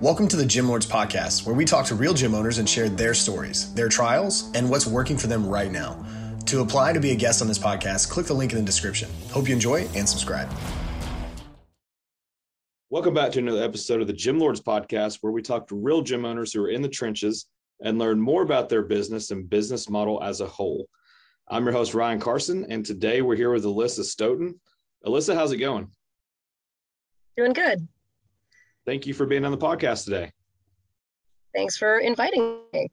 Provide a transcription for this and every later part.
Welcome to the Gym Lords Podcast, where we talk to real gym owners and share their stories, their trials, and what's working for them right now. To apply to be a guest on this podcast, click the link in the description. Hope you enjoy and subscribe. Welcome back to another episode of the Gym Lords Podcast, where we talk to real gym owners who are in the trenches and learn more about their business and business model as a whole. I'm your host, Ryan Carson, and today we're here with Alisa Stoughton. Alisa, how's it going? Doing good. Thank you for being on the podcast today. Thanks for inviting me.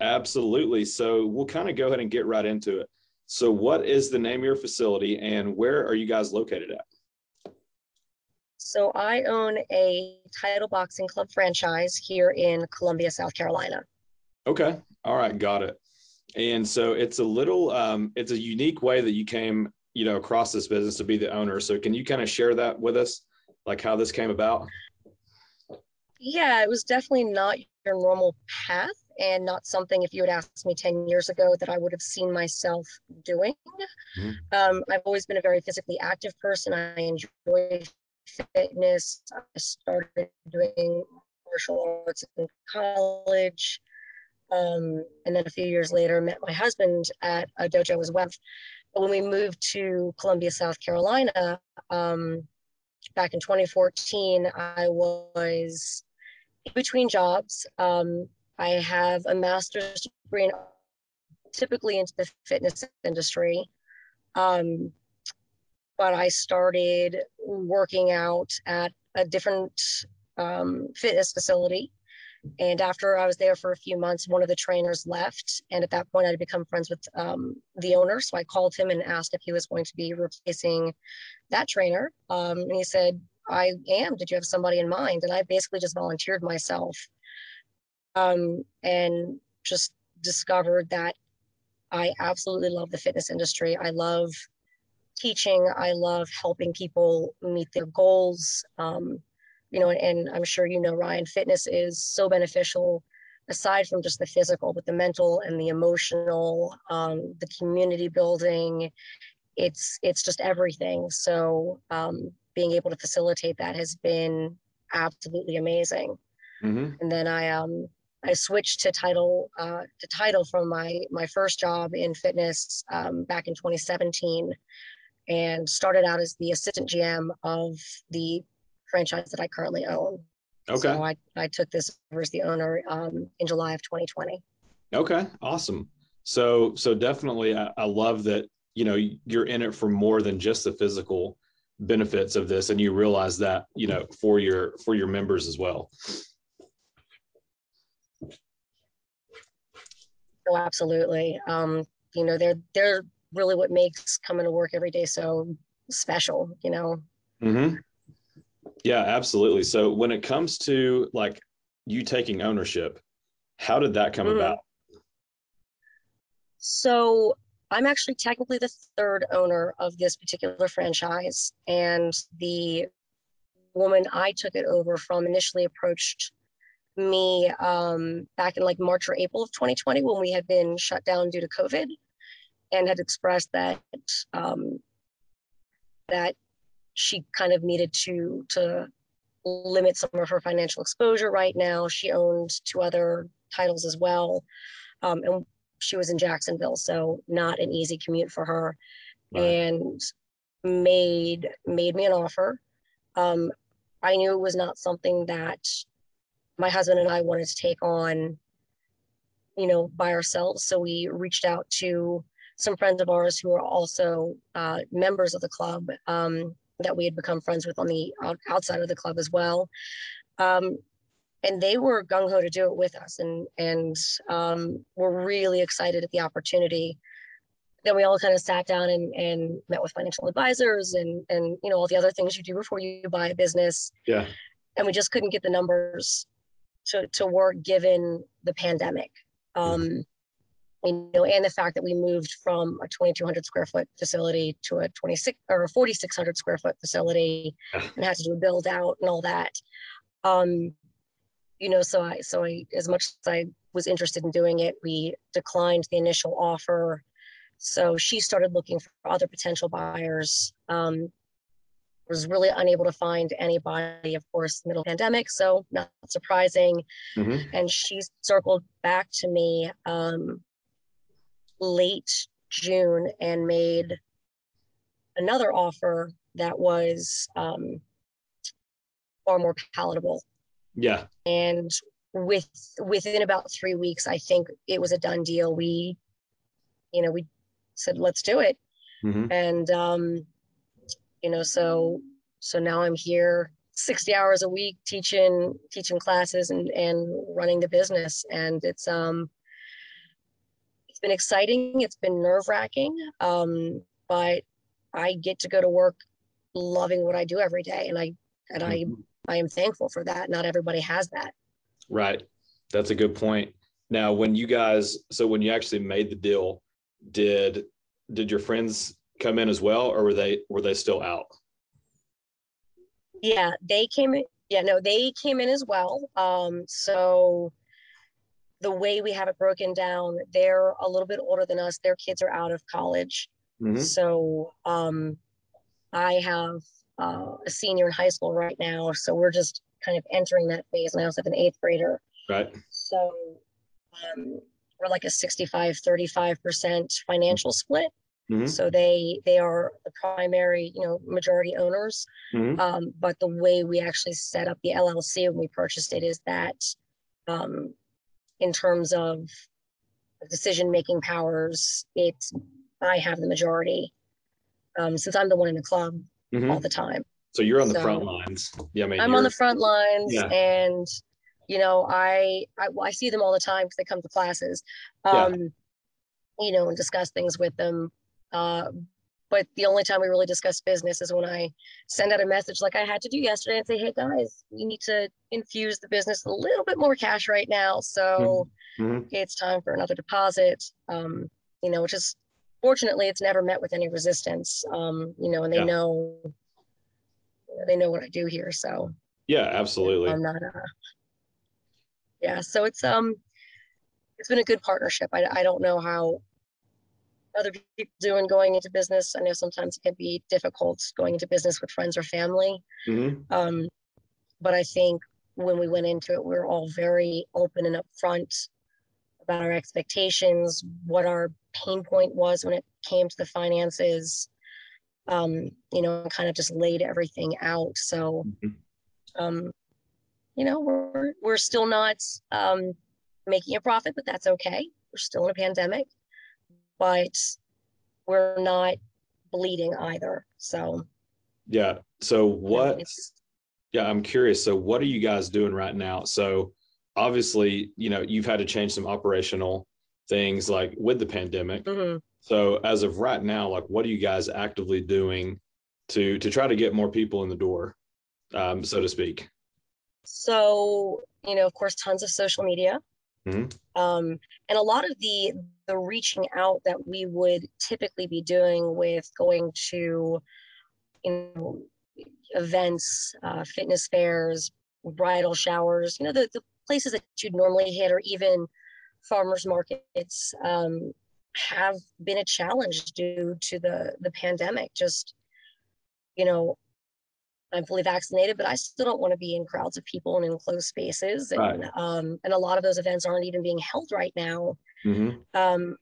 Absolutely. So we'll kind of go ahead and get right into it. So, what is the name of your facility and where are you guys located at? So, I own a title boxing club franchise here in Columbia, South Carolina. Okay. All right. Got it. And so it's a little, um, it's a unique way that you came, you know, across this business to be the owner. So, can you kind of share that with us, like how this came about? Yeah, it was definitely not your normal path and not something if you had asked me 10 years ago that I would have seen myself doing. Mm-hmm. Um, I've always been a very physically active person. I enjoy fitness. I started doing martial arts in college. Um, and then a few years later, met my husband at a dojo as well. But when we moved to Columbia, South Carolina, um, back in 2014, I was between jobs. Um, I have a master's degree in, typically into the fitness industry. Um, but I started working out at a different um, fitness facility. And after I was there for a few months, one of the trainers left. And at that point, I'd become friends with um, the owner. So I called him and asked if he was going to be replacing that trainer. Um, and he said, I am. Did you have somebody in mind? And I basically just volunteered myself um, and just discovered that I absolutely love the fitness industry. I love teaching. I love helping people meet their goals. Um, you know, and, and I'm sure you know, Ryan, fitness is so beneficial aside from just the physical, but the mental and the emotional, um, the community building. It's it's just everything. So um, being able to facilitate that has been absolutely amazing. Mm-hmm. And then I um I switched to title uh, to title from my my first job in fitness um, back in 2017, and started out as the assistant GM of the franchise that I currently own. Okay. So I, I took this over as the owner um, in July of 2020. Okay, awesome. So so definitely, I, I love that you know you're in it for more than just the physical benefits of this and you realize that you know for your for your members as well. Oh absolutely. Um you know they're they're really what makes coming to work every day so special you know? Mm-hmm. yeah absolutely. So when it comes to like you taking ownership how did that come mm-hmm. about? So I'm actually technically the third owner of this particular franchise. And the woman I took it over from initially approached me um, back in like March or April of 2020 when we had been shut down due to COVID and had expressed that um, that she kind of needed to to limit some of her financial exposure right now. She owned two other titles as well. Um, and she was in Jacksonville, so not an easy commute for her, right. and made made me an offer. Um, I knew it was not something that my husband and I wanted to take on, you know, by ourselves. So we reached out to some friends of ours who are also uh, members of the club um, that we had become friends with on the outside of the club as well. Um, and they were gung ho to do it with us, and and um, we're really excited at the opportunity. Then we all kind of sat down and, and met with financial advisors and and you know all the other things you do before you buy a business. Yeah. And we just couldn't get the numbers to to work given the pandemic. Um, mm you know, and the fact that we moved from a 2,200 square foot facility to a 26 or a 4,600 square foot facility, and had to do a build out and all that. Um, you know, so I, so I, as much as I was interested in doing it, we declined the initial offer. So she started looking for other potential buyers. Um, was really unable to find anybody, of course, middle pandemic, so not surprising. Mhm. And she circled back to me um, late June and made another offer that was um, far more palatable. Yeah. And with within about three weeks, I think it was a done deal. We, you know, we said let's do it, hmm and um, you know, so so now I'm here 60 hours a week teaching teaching classes and and running the business, and it's um it's been exciting. It's been nerve wracking, um, but I get to go to work loving what I do every day, and I and I I am thankful for that. Not everybody has that. Right. That's a good point. Now, when you guys, so when you actually made the deal, did did your friends come in as well, or were they were they still out? Yeah, they came in. Yeah, no, they came in as well. Um, so the way we have it broken down, they're a little bit older than us. Their kids are out of college. Mhm. So um, I have uh, a senior in high school right now. So we're just kind of entering that phase. And I also have an eighth grader. Right. So um, we're like a 65, 35% financial split. Mhm. So they they are the primary, you know, majority owners. Mhm. Um, but the way we actually set up the LLC when we purchased it is that um, in terms of decision making powers, it's I have the majority um, since I'm the one in the club Mhm. all the time. So you're on the So- front lines. Yeah, I mean, I'm on the front lines Yeah. and you know I, I well, I see them all the time because they come to classes Yeah. um you know and discuss things with them uh but the only time we really discuss business is when I send out a message like I had to do yesterday and say hey guys we need to infuse the business a little bit more cash right now so Mhm. it's time for another deposit um you know which is fortunately it's never met with any resistance um you know and they Yeah. know they know what I do here so Yeah, absolutely. I'm not uh yeah, so it's um it's been a good partnership. I I don't know how other people doing going into business. I know sometimes it can be difficult going into business with friends or family. Mhm. Um but I think when we went into it, we were all very open and upfront about our expectations, what our pain point was when it came to the finances. Um, you know, kind of just laid everything out. So Mhm. um, you know, we're we're still not um, making a profit, but that's okay. We're still in a pandemic, but we're not bleeding either. So Yeah. So what? Yeah, I'm curious. So what are you guys doing right now? So obviously, you know, you've had to change some operational things like with the pandemic. mhm. So as of right now, like what are you guys actively doing to to try to get more people in the door, um, so to speak? So you know, of course, tons of social media, Mhm. um, and a lot of the the reaching out that we would typically be doing with going to, you know, events, uh, fitness fairs, bridal showers, you know, the, the places that you'd normally hit, or even farmers markets, um, have been a challenge due to the the pandemic. Just, you know, I'm fully vaccinated, but I still don't want to be in crowds of people and in closed spaces. And Right. um, and a lot of those events aren't even being held right now. Mhm. Um,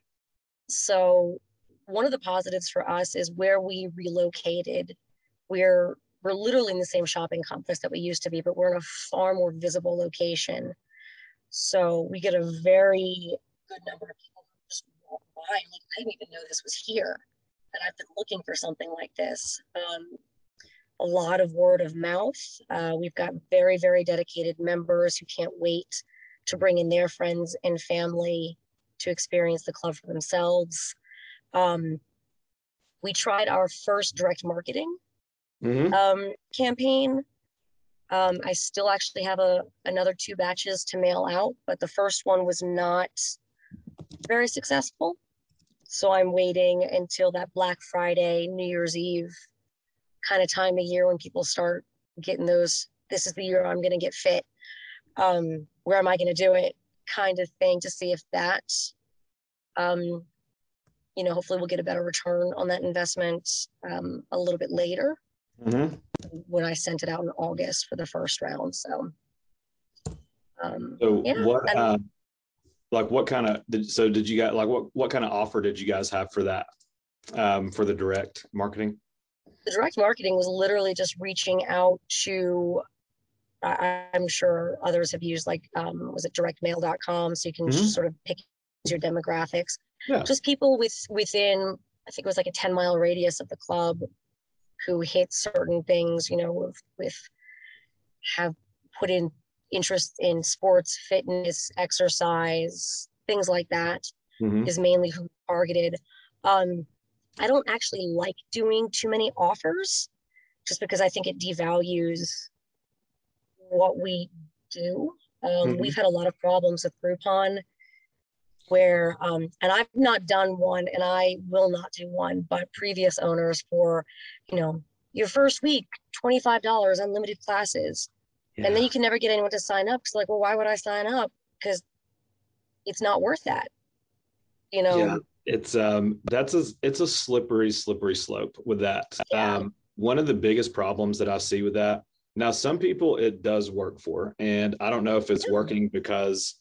so one of the positives for us is where we relocated, we're we're literally in the same shopping complex that we used to be, but we're in a far more visible location. So we get a very good number of people who just walk by and like, I didn't even know this was here. And I've been looking for something like this. Um, a lot of word of mouth. Uh, we've got very, very dedicated members who can't wait to bring in their friends and family to experience the club for themselves. Um, we tried our first direct marketing Mhm. um, campaign. Um, I still actually have a another two batches to mail out, but the first one was not very successful. So I'm waiting until that Black Friday, New Year's Eve kind of time of year when people start getting those. This is the year I'm going to get fit. Um, where am I going to do it? Kind of thing to see if that, um, you know, hopefully we'll get a better return on that investment um, a little bit later. Mhm. When I sent it out in August for the first round. So, um, so yeah, what, uh, like what kind of, did, so did you guys, like what, what kind of offer did you guys have for that, um, for the direct marketing? The direct marketing was literally just reaching out to, I, am sure others have used like, um, was it directmail.com? So you can mm-hmm. sort of pick your demographics. Yeah. Just people with within, I think it was like a 10 mile radius of the club who hit certain things, you know, with, with have put in interest in sports, fitness, exercise, things like that mm-hmm. is mainly who targeted. Um, I don't actually like doing too many offers just because I think it devalues what we do. Um, mm-hmm. We've had a lot of problems with Groupon where, um, and I've not done one and I will not do one, but previous owners for, you know, your first week, $25, unlimited classes. Yeah. And then you can never get anyone to sign up. Cause like, well, why would I sign up? Because it's not worth that. You know? Yeah, it's um that's a it's a slippery, slippery slope with that. Yeah. Um one of the biggest problems that I see with that. Now, some people it does work for, and I don't know if it's working because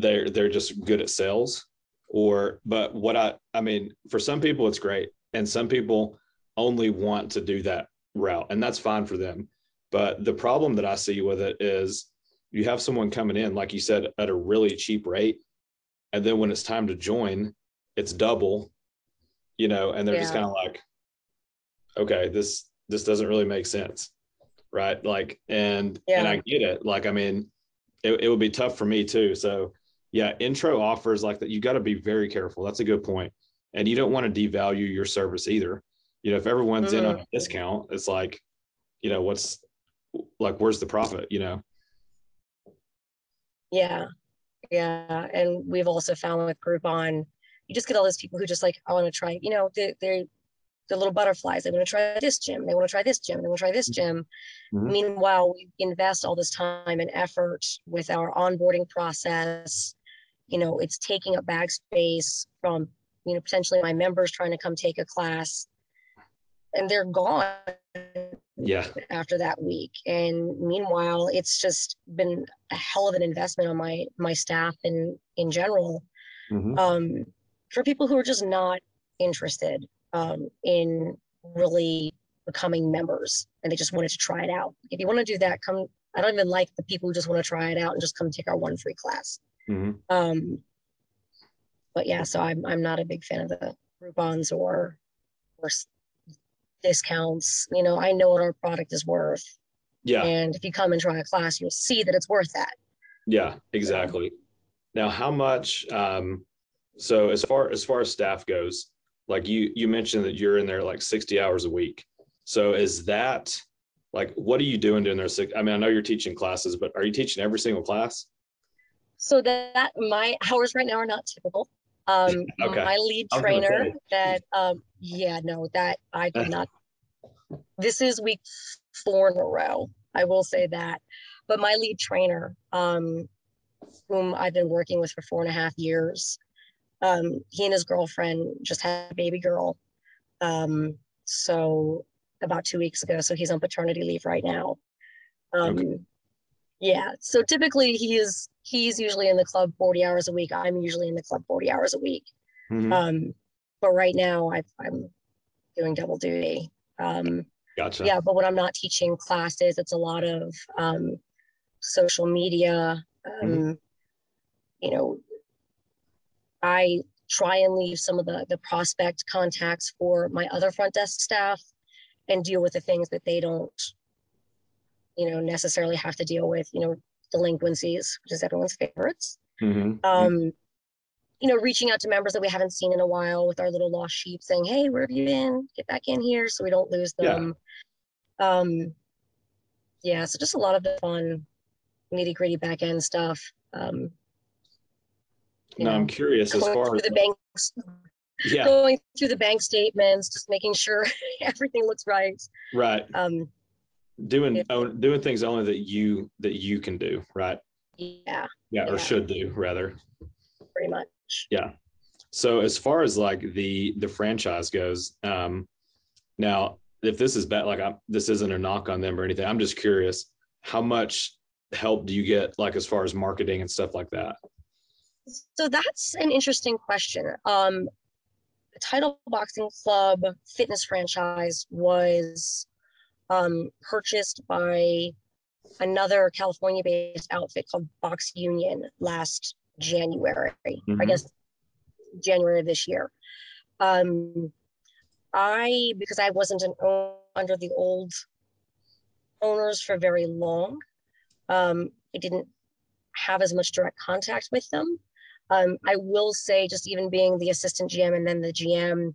they're they're just good at sales or but what I I mean, for some people it's great. And some people only want to do that route, and that's fine for them. But the problem that I see with it is you have someone coming in, like you said, at a really cheap rate. And then when it's time to join, it's double, you know, and they're yeah. just kind of like, okay, this this doesn't really make sense. Right. Like, and yeah. and I get it. Like, I mean, it, it would be tough for me too. So yeah, intro offers like that, you got to be very careful. That's a good point. And you don't want to devalue your service either. You know, if everyone's mm-hmm. in on a discount, it's like, you know, what's like, where's the profit, you know? Yeah. Yeah. And we've also found with Groupon, you just get all those people who just like, I want to try, you know, they, they're, the little butterflies. They want to try this gym. They want to try this gym. They want to try this gym. Mm-hmm. Meanwhile, we invest all this time and effort with our onboarding process, you know it's taking up bag space from you know potentially my members trying to come take a class. And they're gone yeah. after that week. And meanwhile it's just been a hell of an investment on my my staff and in general. Mm-hmm. um, for people who are just not interested um, in really becoming members and they just wanted to try it out. If you want to do that come i don't even like the people who just want to try it out and just come take our one free class Mm-hmm. Um, but yeah, so I'm I'm not a big fan of the Groupons or or discounts. You know, I know what our product is worth. Yeah. And if you come and try a class, you'll see that it's worth that. Yeah, exactly. Now, how much? Um, so as far as far as staff goes, like you you mentioned that you're in there like 60 hours a week. So is that like what are you doing during there? I mean, I know you're teaching classes, but are you teaching every single class? So that my hours right now are not typical. Um, okay. My lead trainer that, um, yeah, no, that I did not. This is week four in a row. I will say that. But my lead trainer, um, whom I've been working with for four and a half years, um, he and his girlfriend just had a baby girl. Um, so about two weeks ago. So he's on paternity leave right now. Um, okay. Yeah. So typically he is he's usually in the club 40 hours a week. I'm usually in the club 40 hours a week. Mm-hmm. Um, but right now I, am doing double duty. Um, gotcha. Yeah. But when I'm not teaching classes, it's a lot of um, social media. Um, mm-hmm. You know, I try and leave some of the the prospect contacts for my other front desk staff and deal with the things that they don't you know necessarily have to deal with you know delinquencies which is everyone's favorites. Mm-hmm. um you know reaching out to members that we haven't seen in a while with our little lost sheep saying hey where have you been? Get back in here so we don't lose them. Yeah. um yeah so just a lot of the fun nitty gritty back end stuff um no know, i'm curious as far as the banks yeah. going through the bank statements just making sure everything looks right. Right. Um doing own, doing things only that you that you can do right? Yeah. Yeah or should do rather. Pretty much. Yeah. So as far as like the the franchise goes um now if this is bad, like I'm, this isn't a knock on them or anything. I'm just curious, how much help do you get, like as far as marketing and stuff like that? So that's an interesting question. Um, the Title Boxing Club fitness franchise was um, purchased by another California based outfit called Box Union last January, mm-hmm. I guess January of this year. Um, I, because I wasn't an under the old owners for very long, um, I didn't have as much direct contact with them. Um, I will say, just even being the assistant GM and then the GM,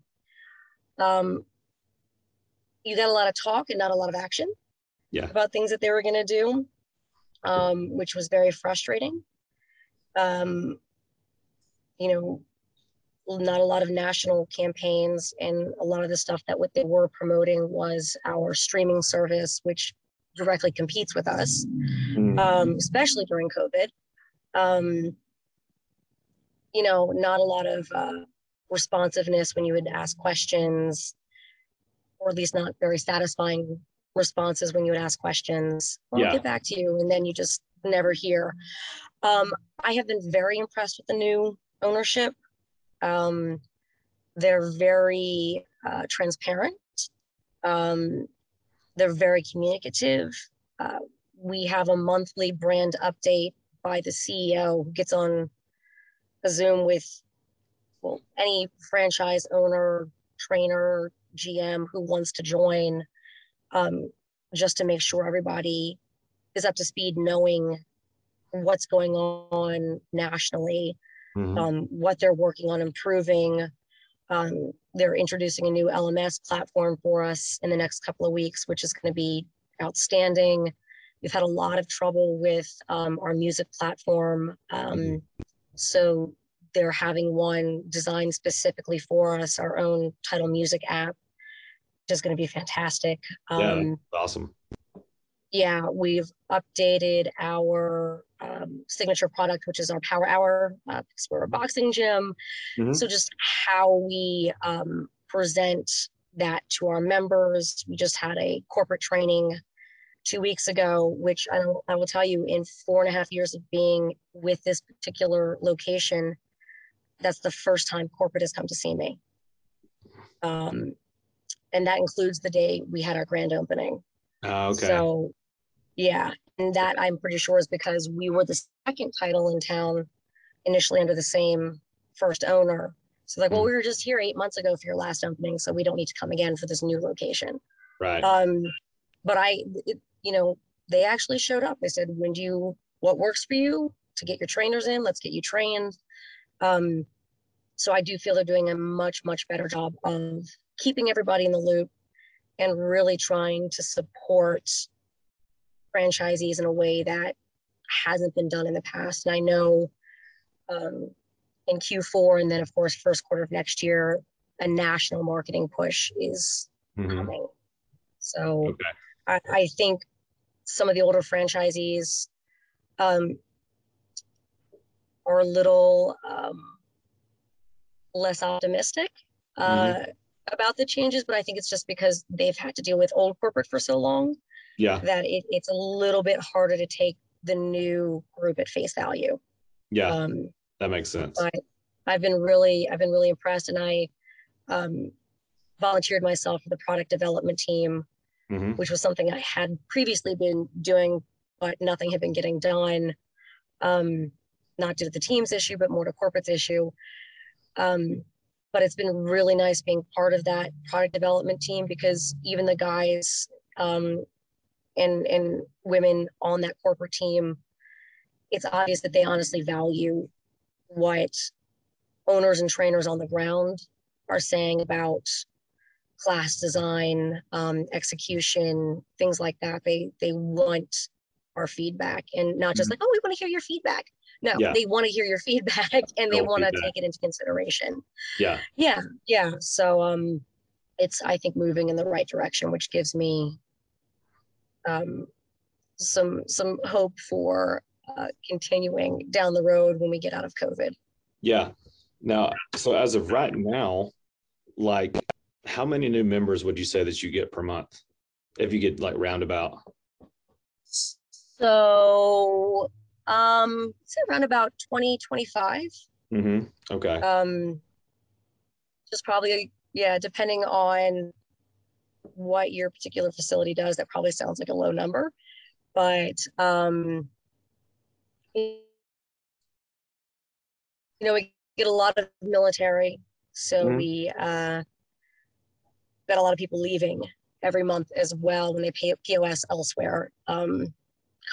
um, you got a lot of talk and not a lot of action yeah. about things that they were going to do, um, which was very frustrating. Um, you know, not a lot of national campaigns, and a lot of the stuff that what they were promoting was our streaming service, which directly competes with us, mm. um, especially during COVID. Um, you know, not a lot of uh, responsiveness when you would ask questions or at least not very satisfying responses when you would ask questions. Well, yeah. I'll get back to you, and then you just never hear. Um, I have been very impressed with the new ownership. Um, they're very uh, transparent. Um, they're very communicative. Uh, we have a monthly brand update by the CEO who gets on a Zoom with well any franchise owner, trainer, GM who wants to join, um, just to make sure everybody is up to speed, knowing what's going on nationally, mm-hmm. um, what they're working on improving. Um, they're introducing a new LMS platform for us in the next couple of weeks, which is going to be outstanding. We've had a lot of trouble with um, our music platform. Um, mm-hmm. So they're having one designed specifically for us, our own title music app is going to be fantastic. Um, yeah, awesome. Yeah, we've updated our um, signature product, which is our Power Hour, uh, because we're a boxing gym. Mm-hmm. So just how we um, present that to our members. We just had a corporate training two weeks ago, which I, I will tell you, in four and a half years of being with this particular location, that's the first time corporate has come to see me. Um, and that includes the day we had our grand opening. Oh, okay. So, yeah, and that I'm pretty sure is because we were the second title in town, initially under the same first owner. So like, mm. well, we were just here eight months ago for your last opening, so we don't need to come again for this new location. Right. Um, but I, it, you know, they actually showed up. They said, when do you, what works for you to get your trainers in? Let's get you trained. Um, so I do feel they're doing a much, much better job of keeping everybody in the loop and really trying to support franchisees in a way that hasn't been done in the past. And I know um, in Q4 and then, of course, first quarter of next year, a national marketing push is mm-hmm. coming. So okay. I, I, think some of the older franchisees um, are a little um, less optimistic. Uh, mm-hmm about the changes, but I think it's just because they've had to deal with old corporate for so long. Yeah. That it, it's a little bit harder to take the new group at face value. Yeah. Um, that makes sense. I, I've been really, I've been really impressed, and I um, volunteered myself for the product development team, mm-hmm. which was something I had previously been doing, but nothing had been getting done. Um, not due to the team's issue, but more to corporate's issue. Um, but it's been really nice being part of that product development team because even the guys um, and and women on that corporate team, it's obvious that they honestly value what owners and trainers on the ground are saying about class design, um, execution, things like that. They they want our feedback and not just mm-hmm. like, oh, we want to hear your feedback. No, yeah. they want to hear your feedback and they want to take it into consideration. Yeah. Yeah. Yeah. So um it's I think moving in the right direction, which gives me um some some hope for uh, continuing down the road when we get out of COVID. Yeah. Now, so as of right now, like how many new members would you say that you get per month if you get like roundabout? So, um, say around about 20, 25. Mm-hmm. Okay. Um, just probably, yeah, depending on what your particular facility does, that probably sounds like a low number. But, um, you know, we get a lot of military. So Mhm. we, uh, got a lot of people leaving every month as well when they pay POS elsewhere. Um,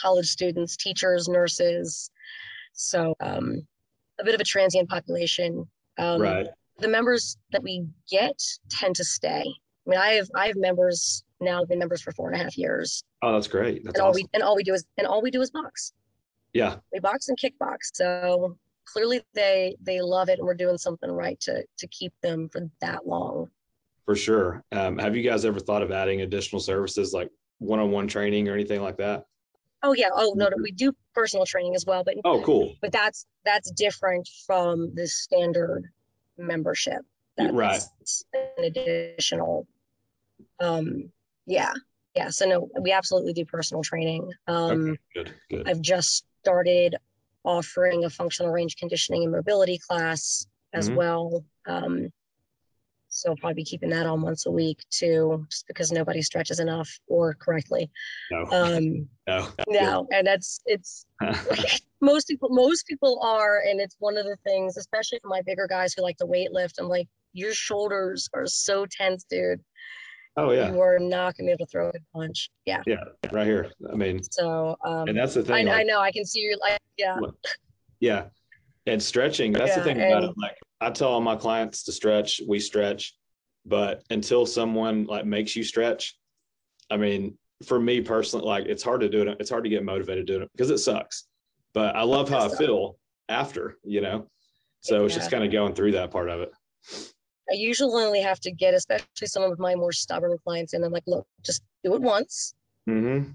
college students, teachers, nurses. So um, a bit of a transient population. Um, right. The members that we get tend to stay. I mean, I have I have members now been members for four and a half years, Oh, that's great. That's and all awesome. we and all we do is and all we do is box. yeah. We box and kickbox. So clearly they they love it, and we're doing something right to to keep them for that long. For sure. Um, have you guys ever thought of adding additional services like one-on-one training or anything like that? Oh yeah. Oh no, no, we do personal training as well, but Oh, cool. but that's that's different from the standard membership. That's Right. an additional. Um, yeah, yeah. So no, we absolutely do personal training. Um, Okay, good, good. I've just started offering a functional range conditioning and mobility class as Mhm. well. Um, so I'll probably be keeping that on once a week too, just because nobody stretches enough or correctly. No, Um, no. no, and that's it's most people most people are and it's one of the things especially for my bigger guys who like to weight lift i'm like your shoulders are so tense dude oh yeah, you are not gonna be able to throw a good punch yeah Yeah. right here. I mean, so um and that's the thing. I like, know i can see you like yeah yeah, and stretching. That's the Yeah, thing about it. Like I tell all my clients to stretch, we stretch, but until someone like makes you stretch, I mean, for me personally, like it's hard to do it. It's hard to get motivated doing it because it sucks. But I love how I feel after, you know. So it's just kind of going through that part of it. i usually only have to get especially some of my more stubborn clients and i'm like look just do it once Mm-hmm.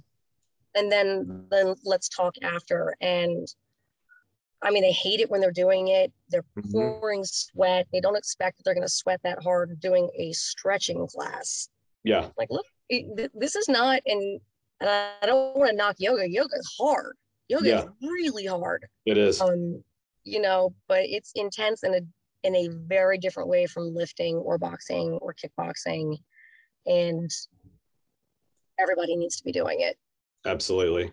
and then then let's talk after and i mean they hate it when they're doing it they're Mhm. pouring sweat they don't expect that they're going to sweat that hard doing a stretching class Yeah. like look it- th- this is not and, and i don't want to knock yoga yoga is hard yoga Yeah. is really hard It is. um you know but it's intense in a in a very different way from lifting or boxing or kickboxing and everybody needs to be doing it Absolutely.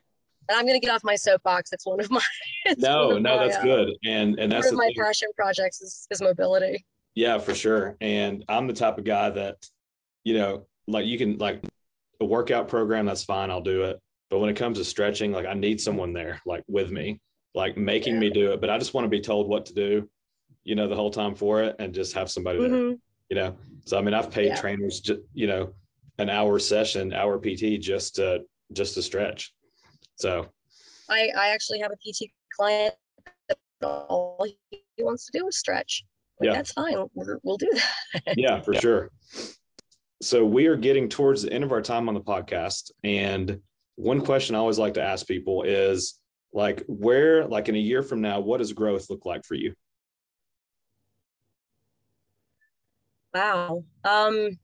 And i'm going to get off my soapbox it's one of my No, of no, my, that's uh, good. And and that's one of my thing. passion projects is, is mobility Yeah, for sure. And I'm the type of guy that, you know, like you can like a workout program, that's fine, I'll do it. But when it comes to stretching, like I need someone there, like with me, like making Yeah. me do it. But I just want to be told what to do, you know, the whole time for it and just have somebody there, Mhm. you know. So I mean, I've paid Yeah. trainers, you know, an hour session, hour PT just to just to stretch. So I, I actually have a PT client that all he wants to do is stretch. Like, Yeah. That's fine. We're, we'll do that. yeah, for sure. So we are getting towards the end of our time on the podcast. And one question I always like to ask people is like, where, like in a year from now, what does growth look like for you? Wow. Um,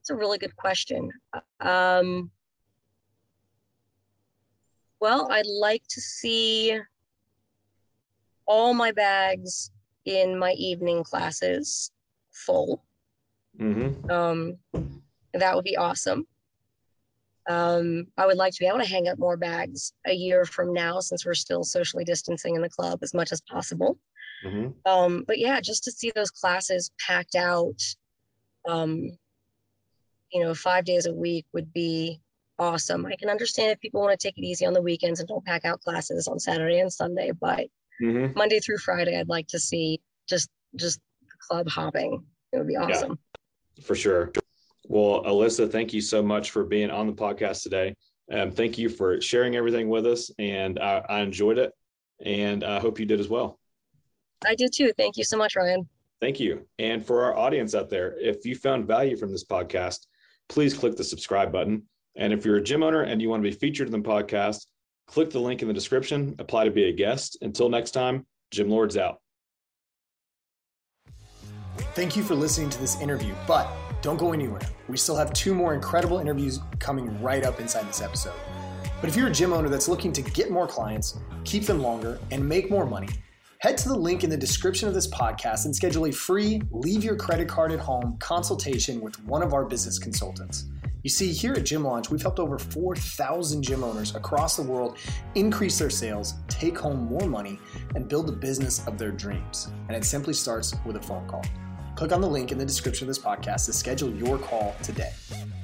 it's a really good question. Um, well, I'd like to see all my bags in my evening classes full. Mm-hmm. Um, that would be awesome. Um, I would like to be able to hang up more bags a year from now since we're still socially distancing in the club as much as possible. Mm-hmm. Um, but yeah, just to see those classes packed out, um, you know, five days a week would be awesome. I can understand if people want to take it easy on the weekends and don't pack out classes on Saturday and Sunday, but Mm-hmm. Monday through Friday, I'd like to see just just club hopping. It would be awesome. For sure. Well, Alisa, thank you so much for being on the podcast today. Um, thank you for sharing everything with us. And I, I enjoyed it. And I hope you did as well. I did too. Thank you so much, Ryan. Thank you. And for our audience out there, if you found value from this podcast, please click the subscribe button. And if you're a gym owner and you want to be featured in the podcast, click the link in the description, apply to be a guest. Until next time, Gym Lords out. Thank you for listening to this interview, but Don't go anywhere. We still have two more incredible interviews coming right up inside this episode. But if you're a gym owner that's looking to get more clients, keep them longer, and make more money, head to the link in the description of this podcast and schedule a free leave your credit card at home consultation with one of our business consultants. You see, here at Gym Launch, we've helped over 4,000 gym owners across the world increase their sales, take home more money, and build the business of their dreams. And it simply starts with a phone call. Click on the link in the description of this podcast to schedule your call today.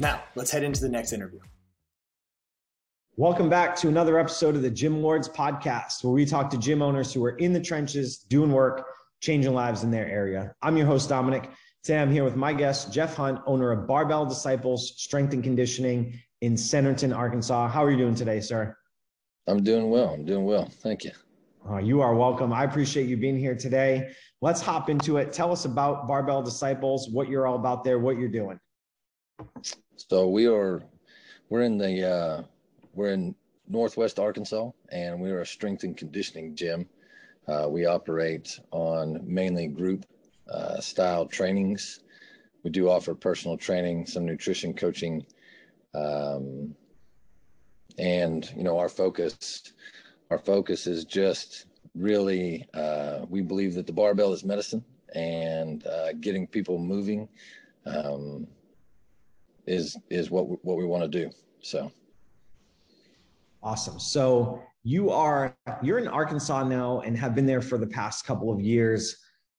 Now, let's head into the next interview. Welcome back to another episode of the Gym Lords podcast, where we talk to gym owners who are in the trenches, doing work, changing lives in their area. I'm your host, Dominic. Today I'm here with my guest, Jeff Hunt, owner of Barbell Disciples Strength and Conditioning in Centerton, Arkansas. How are you doing today, sir? I'm doing well. I'm doing well. Thank you. Uh, you are welcome. I appreciate you being here today. Let's hop into it. Tell us about Barbell Disciples, what you're all about there, what you're doing. So we are, we're in the, uh, we're in Northwest Arkansas, and we are a strength and conditioning gym. Uh, we operate on mainly group uh, style trainings. We do offer personal training, some nutrition coaching, um, and you know our focus. Our focus is just really uh, we believe that the barbell is medicine, and uh, getting people moving um, is is what we, what we want to do. So awesome. So you are you're in Arkansas now and have been there for the past couple of years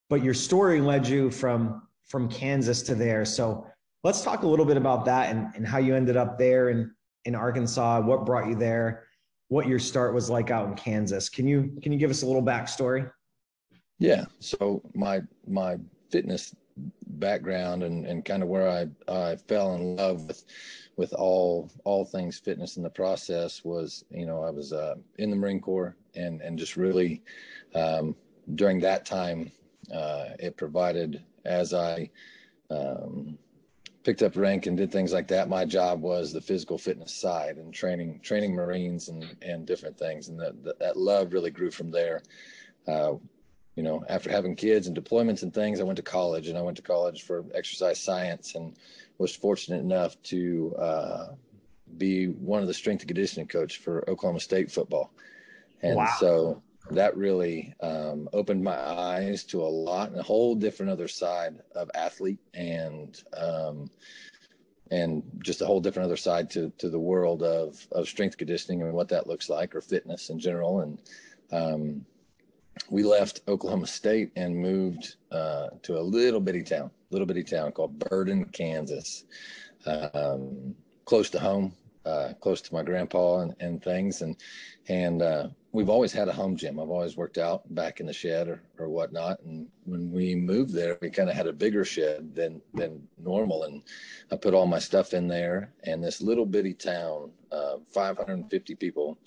but your story led you from from Kansas to there. So let's talk a little bit about that and, and how you ended up there in, in Arkansas, what brought you there, what your start was like out in Kansas. Can you can you give us a little backstory? Yeah. So my my fitness background and, and kind of where I, I fell in love with with all all things fitness in the process was you know I was uh, in the Marine Corps and and just really um, during that time uh, it provided as I um, picked up rank and did things like that. My job was the physical fitness side and training training Marines and and different things, and that that love really grew from there. Uh, you know, after having kids and deployments and things, I went to college, and I went to college for exercise science, and was fortunate enough to uh, be one of the strength and conditioning coach for Oklahoma State football. And wow. so that really um, opened my eyes to a lot and a whole different other side of athlete and um, and just a whole different other side to to the world of of strength conditioning and what that looks like or fitness in general and um, we left Oklahoma State and moved uh, to a little bitty town, little bitty town called Burden, Kansas, um, close to home, uh, close to my grandpa and, and things. And, and, uh, we've always had a home gym. I've always worked out back in the shed or, or whatnot. And when we moved there, we kind of had a bigger shed than, than normal. And I put all my stuff in there and this little bitty town, uh, 550 people,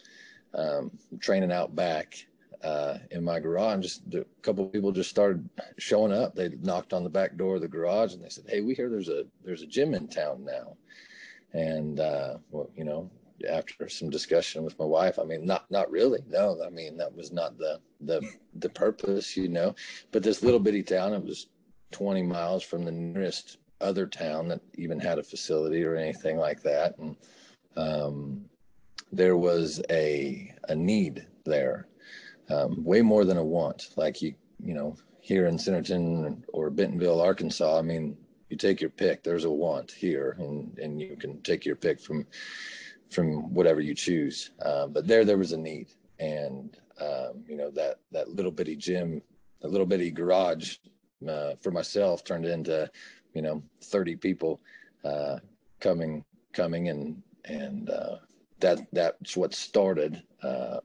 um, training out back, uh, in my garage, just a couple people just started showing up. They knocked on the back door of the garage and they said, "Hey, we hear there's a there's a gym in town now." And uh, well, you know, after some discussion with my wife, I mean, not not really. No, I mean that was not the the the purpose, you know. But this little bitty town, it was 20 miles from the nearest other town that even had a facility or anything like that, and um, there was a a need there, um, way more than a want. Like you, you know, here in Centerton or Bentonville, Arkansas. I mean, you take your pick. There's a want here, and and you can take your pick from from whatever you choose. Uh, but there, there was a need, and um, you know that that little bitty gym, that little bitty garage uh, for myself turned into you know 30 people uh, coming coming and and uh, that that's what started uh,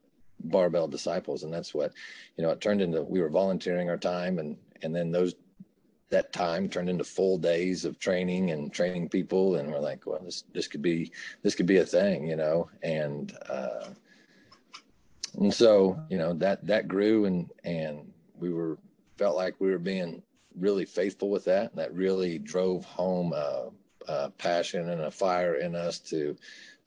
barbell disciples and that's what you know it turned into we were volunteering our time and and then those that time turned into full days of training and training people and we're like well this this could be this could be a thing you know? And uh and so you know that that grew and and we were felt like we were being really faithful with that. And that really drove home a, a passion and a fire in us to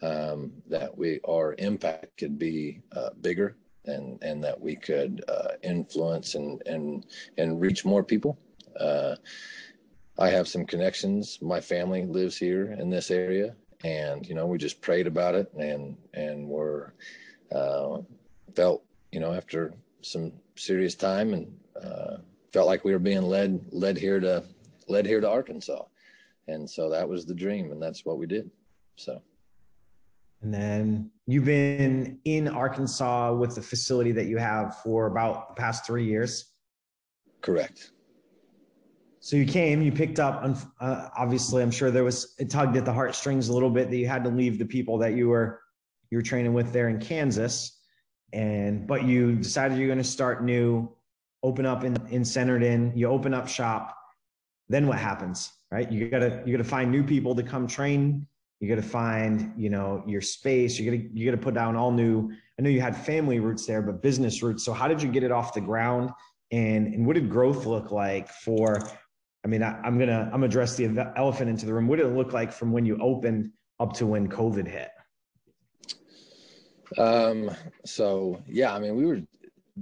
um, that we our impact could be uh, bigger and and that we could uh, influence and and and reach more people uh, I have some connections. My family lives here in this area, and you know, we just prayed about it, and and were uh, felt, you know, after some serious time, and uh, felt like we were being led led here to led here to Arkansas, and so that was the dream, and that's what we did. So. And then you've been in Arkansas with the facility that you have for about the past three years. Correct. So you came, you picked up. Uh, obviously, I'm sure there was it tugged at the heartstrings a little bit that you had to leave the people that you were you were training with there in Kansas, and but you decided you're going to start new, open up in centered in Centerton. You open up shop. Then what happens? Right? You gotta you gotta find new people to come train. You gotta find you know your space. You gotta you gotta put down all new. I know you had family roots there, but business roots. So how did you get it off the ground? And and what did growth look like for I mean, I, am gonna I'm gonna address the elephant into the room. What did it look like from when you opened up to when COVID hit? Um. So yeah, I mean, we were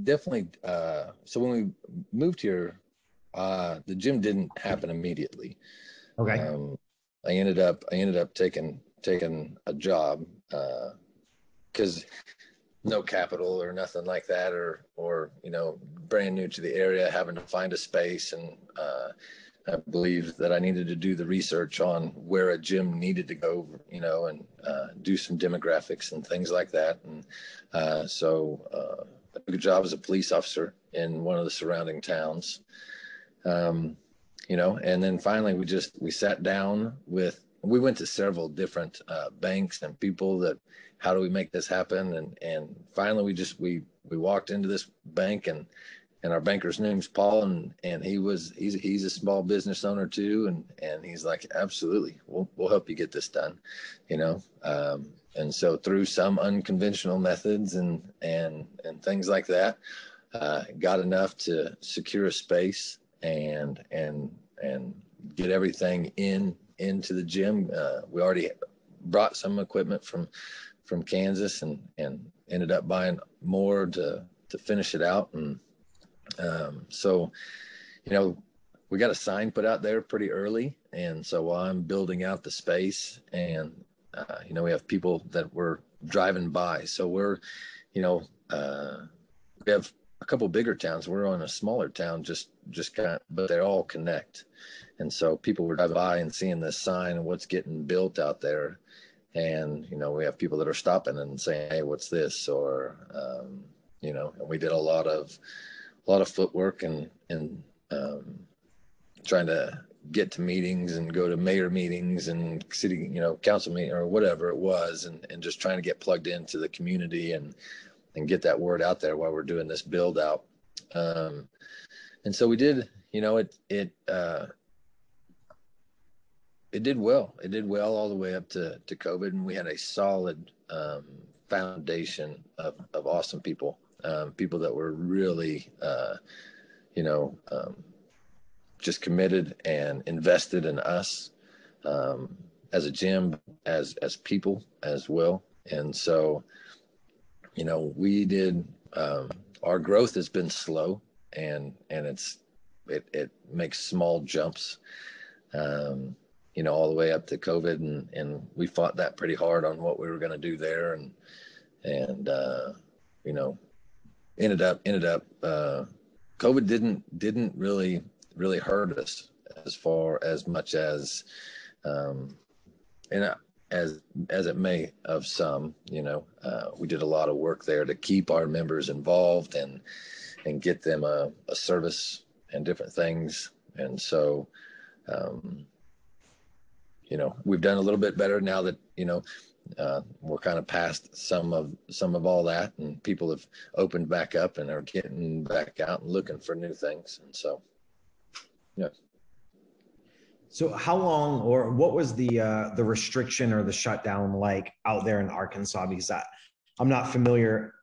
definitely. Uh, so when we moved here, uh, the gym didn't happen immediately. Okay. Um, I ended up I ended up taking taking a job because uh, no capital or nothing like that, or or you know, brand new to the area, having to find a space and. Uh, I believed that I needed to do the research on where a gym needed to go, you know, and uh, do some demographics and things like that. And uh, so uh, I took a job as a police officer in one of the surrounding towns. Um, you know, and then finally we just we sat down with we went to several different uh, banks and people that how do we make this happen and and finally we just we we walked into this bank and and our banker's name's Paul, and and he was he's he's a small business owner too, and and he's like, absolutely, we'll we'll help you get this done, you know. Um, and so through some unconventional methods and and and things like that, uh, got enough to secure a space and and and get everything in into the gym. Uh, we already brought some equipment from from Kansas and and ended up buying more to to finish it out and um, so, you know, we got a sign put out there pretty early. And so while I'm building out the space and, uh, you know, we have people that were driving by. So we're, you know, uh, we have a couple bigger towns. We're on a smaller town, just, just kind of, but they all connect. And so people were driving by and seeing this sign and what's getting built out there. And, you know, we have people that are stopping and saying, Hey, what's this? Or, um, you know, and we did a lot of, a lot of footwork and and um, trying to get to meetings and go to mayor meetings and city you know council meeting or whatever it was and, and just trying to get plugged into the community and and get that word out there while we're doing this build out. Um, and so we did you know it it uh, it did well. It did well all the way up to to covid and we had a solid um, foundation of, of awesome people um, people that were really, uh, you know, um, just committed and invested in us um, as a gym, as as people as well. And so, you know, we did. Um, our growth has been slow, and and it's it it makes small jumps. Um, you know, all the way up to COVID, and and we fought that pretty hard on what we were going to do there, and and uh, you know, ended up ended up uh, COVID didn't didn't really really hurt us as far as much as um, and as as it may of some you know uh, we did a lot of work there to keep our members involved and and get them a, a service and different things. And so um, you know we've done a little bit better now that you know uh, we're kind of past some of some of all that, and people have opened back up and are getting back out and looking for new things. And so, yeah. So, how long or what was the uh, the restriction or the shutdown like out there in Arkansas? Because I, I'm not familiar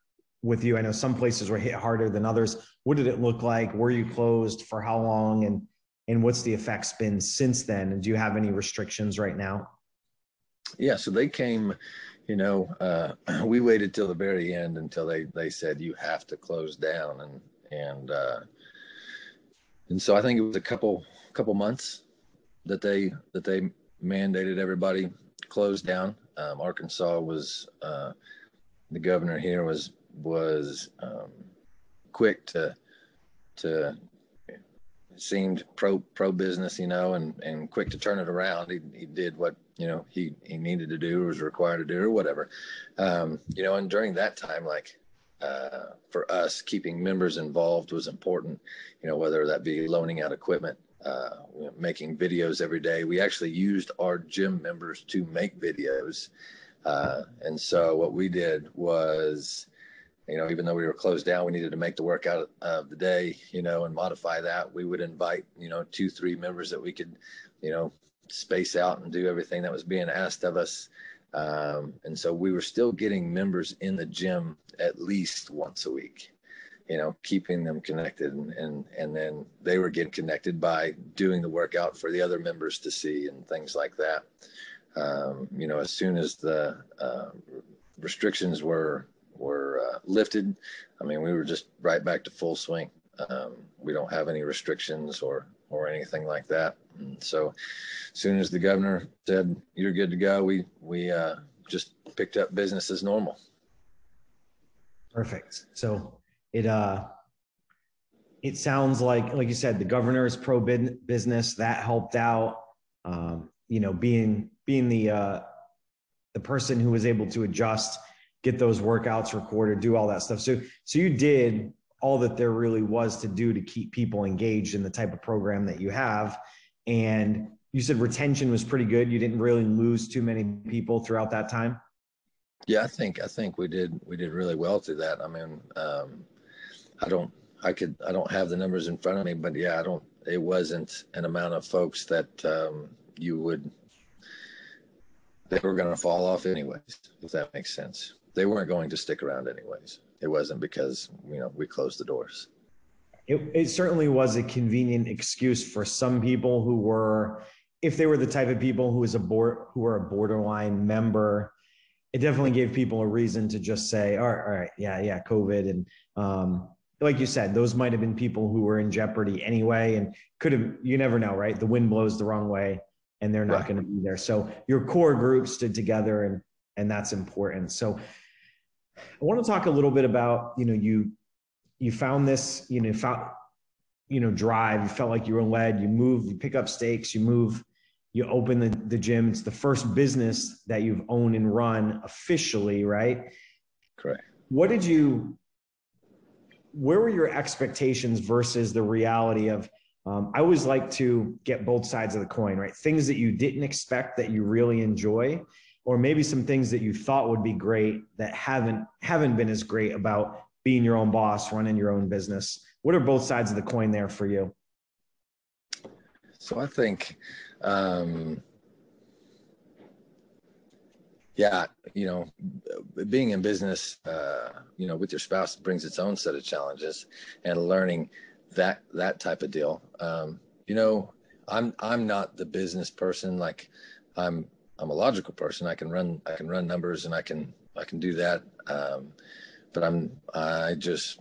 with you. I know some places were hit harder than others. What did it look like? Were you closed for how long? And and what's the effects been since then? And do you have any restrictions right now? Yeah so they came you know uh, we waited till the very end until they they said you have to close down and and uh, and so i think it was a couple couple months that they that they mandated everybody close down. Um, Arkansas was uh, the governor here was was um, quick to to seemed pro pro business, you know, and and quick to turn it around. He he did what you know he he needed to do or was required to do or whatever, um, you know. And during that time, like uh, for us, keeping members involved was important. You know, whether that be loaning out equipment, uh, making videos every day. We actually used our gym members to make videos, uh, and so what we did was you know, even though we were closed down, we needed to make the workout of the day, you know, and modify that. We would invite, you know, two, three members that we could, you know, space out and do everything that was being asked of us. Um, and so we were still getting members in the gym at least once a week, you know, keeping them connected. And, and, and then they were getting connected by doing the workout for the other members to see and things like that. Um, you know, as soon as the uh, restrictions were were uh, lifted, I mean, we were just right back to full swing. Um, we don't have any restrictions or or anything like that. And so, as soon as the governor said you're good to go, we we uh, just picked up business as normal. Perfect. So it uh it sounds like like you said the governor is pro business that helped out. Um, you know, being being the uh, the person who was able to adjust get those workouts recorded, do all that stuff. So, so you did all that there really was to do to keep people engaged in the type of program that you have. And you said retention was pretty good. You didn't really lose too many people throughout that time. Yeah, I think I think we did we did really well through that. I mean, um, I don't I could I don't have the numbers in front of me, but yeah, I don't. It wasn't an amount of folks that um, you would they were going to fall off anyways, if that makes sense they weren't going to stick around anyways. It wasn't because you know we closed the doors. It, it certainly was a convenient excuse for some people who were, if they were the type of people who is a board who are a borderline member, it definitely gave people a reason to just say, all right, all right, yeah, yeah, COVID, and um, like you said, those might have been people who were in jeopardy anyway, and could have. You never know, right? The wind blows the wrong way, and they're not right. going to be there. So your core group stood together, and and that's important. So I want to talk a little bit about, you know, you you found this, you know, found you know, drive, you felt like you were led, you move, you pick up stakes, you move, you open the, the gym. It's the first business that you've owned and run officially, right? Correct. What did you where were your expectations versus the reality of um, I always like to get both sides of the coin, right? Things that you didn't expect that you really enjoy, or maybe some things that you thought would be great that haven't haven't been as great about being your own boss running your own business. What are both sides of the coin there for you? So i think um yeah you know being in business uh you know with your spouse brings its own set of challenges and learning that that type of deal. Um you know i'm i'm not the business person. Like i'm I'm a logical person. I can run I can run numbers and I can I can do that. Um, but I'm I just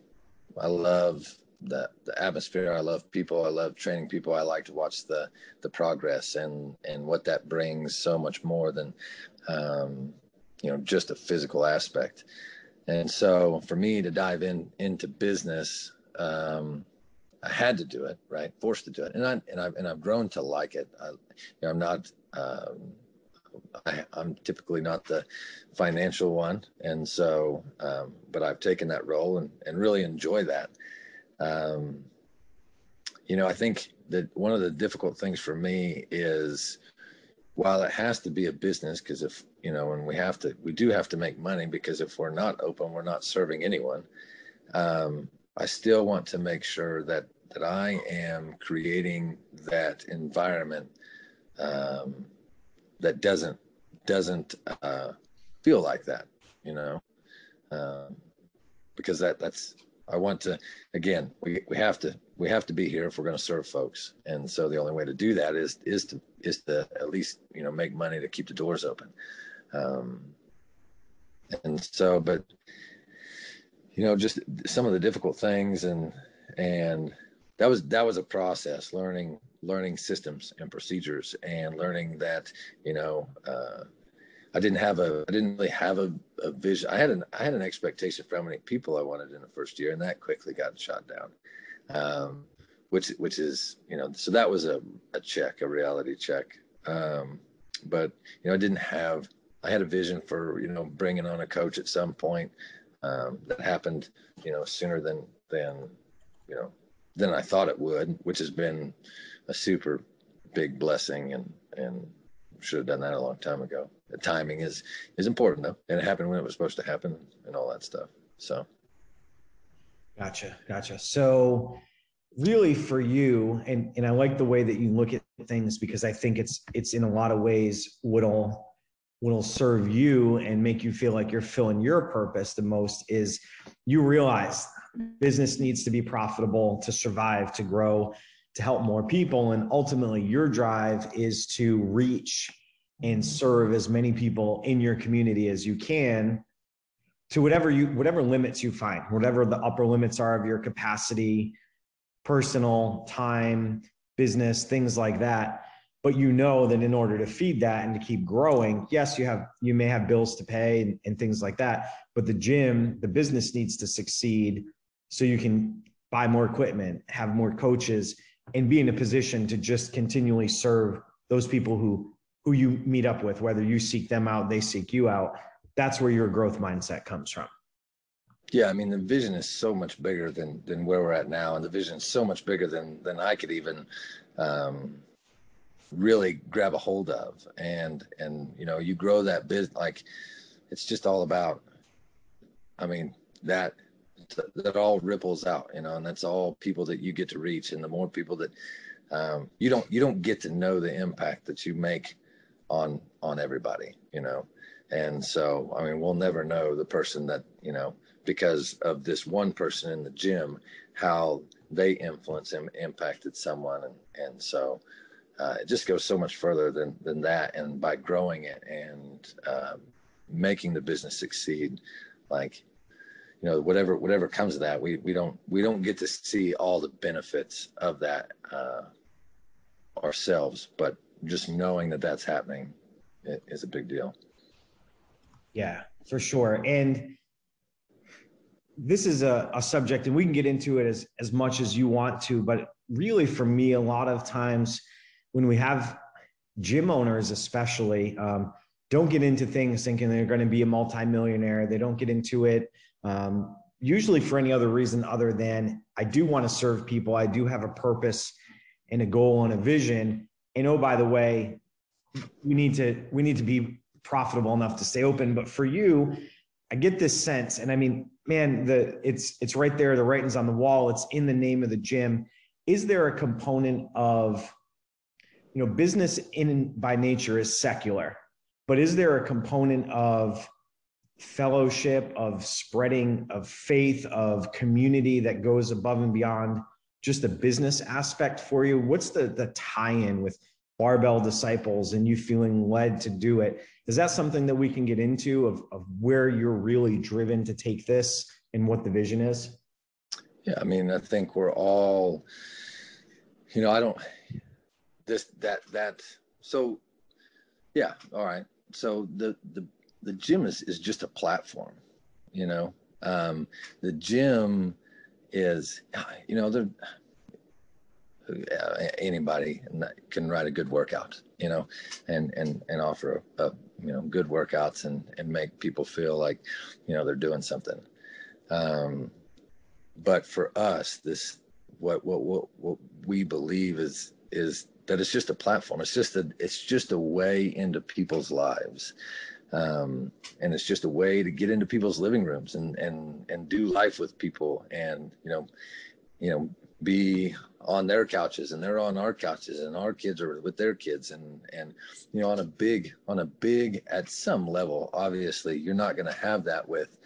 I love the the atmosphere. I love people. I love training people. I like to watch the the progress and and what that brings so much more than um, you know just a physical aspect. And so for me to dive in into business, um, I had to do it, right? Forced to do it, and I and I've and I've grown to like it. I, you know, I'm not. Um, I, am typically not the financial one, and so, um, but I've taken that role and, and really enjoy that. Um, you know, I think that one of the difficult things for me is while it has to be a business, because if you know, when we have to, we do have to make money because if we're not open, we're not serving anyone. Um, I still want to make sure that that I am creating that environment um, that doesn't doesn't uh, feel like that, you know, um, because that that's I want to again we we have to we have to be here if we're going to serve folks, and so the only way to do that is is to is to at least you know make money to keep the doors open, um, and so but you know just some of the difficult things and and that was that was a process learning learning systems and procedures and learning that you know uh, I didn't have a I didn't really have a, a, vision. I had an I had an expectation for how many people I wanted in the first year, and that quickly got shot down. Um, which which is you know so that was a, a check, a reality check. Um, but you know I didn't have I had a vision for you know bringing on a coach at some point. Um, that happened you know sooner than than you know than I thought it would, which has been a super big blessing and and should have done that a long time ago. The timing is is important though, and it happened when it was supposed to happen and all that stuff. So, gotcha, gotcha. So, really, for you, and and I like the way that you look at things because I think it's it's in a lot of ways what'll what'll serve you and make you feel like you're filling your purpose the most is you realize business needs to be profitable to survive to grow to help more people. And ultimately, your drive is to reach and serve as many people in your community as you can to whatever you whatever limits you find whatever the upper limits are of your capacity personal time business things like that but you know that in order to feed that and to keep growing yes you have you may have bills to pay and, and things like that but the gym the business needs to succeed so you can buy more equipment have more coaches and be in a position to just continually serve those people who who you meet up with whether you seek them out they seek you out. That's where your growth mindset comes from. Yeah i mean the vision is so much bigger than than where we're at now and the vision is so much bigger than than i could even um really grab a hold of. And and you know you grow that business like it's just all about i mean that that all ripples out, you know, and that's all people that you get to reach. And the more people that um, you don't you don't get to know the impact that you make on on everybody, you know. And so, I mean, we'll never know the person that you know because of this one person in the gym, how they influence and impacted someone, and and so uh, it just goes so much further than than that. And by growing it and uh, making the business succeed, like you know whatever whatever comes of that we we don't we don't get to see all the benefits of that uh, ourselves but just knowing that that's happening is a big deal. Yeah for sure. And this is a, a subject and we can get into it as as much as you want to but really for me a lot of times when we have gym owners especially um, don't get into things thinking they're going to be a multimillionaire. They don't get into it um, usually for any other reason other than I do want to serve people. I do have a purpose and a goal and a vision. And oh, by the way, we need to we need to be profitable enough to stay open. But for you, I get this sense, and I mean, man, the it's it's right there. The writing's on the wall. It's in the name of the gym. Is there a component of you know business in by nature is secular, but is there a component of fellowship, of spreading of faith, of community that goes above and beyond just the business aspect for you? What's the the tie-in with barbell disciples and you feeling led to do it? Is that something that we can get into of, of where you're really driven to take this and what the vision is? Yeah, I mean, I think we're all, you know, I don't this that that so yeah, all right. So the the the gym is, is just a platform, you know. Um, the gym is, you know, the anybody can write a good workout, you know, and and and offer a, a, you know good workouts and and make people feel like, you know, they're doing something. Um, but for us, this what what what what we believe is is that it's just a platform. It's just a it's just a way into people's lives um, and it's just a way to get into people's living rooms and and and do life with people and you know you know be on their couches and they're on our couches and our kids are with their kids. And and you know on a big on a big at some level obviously you're not going to have that with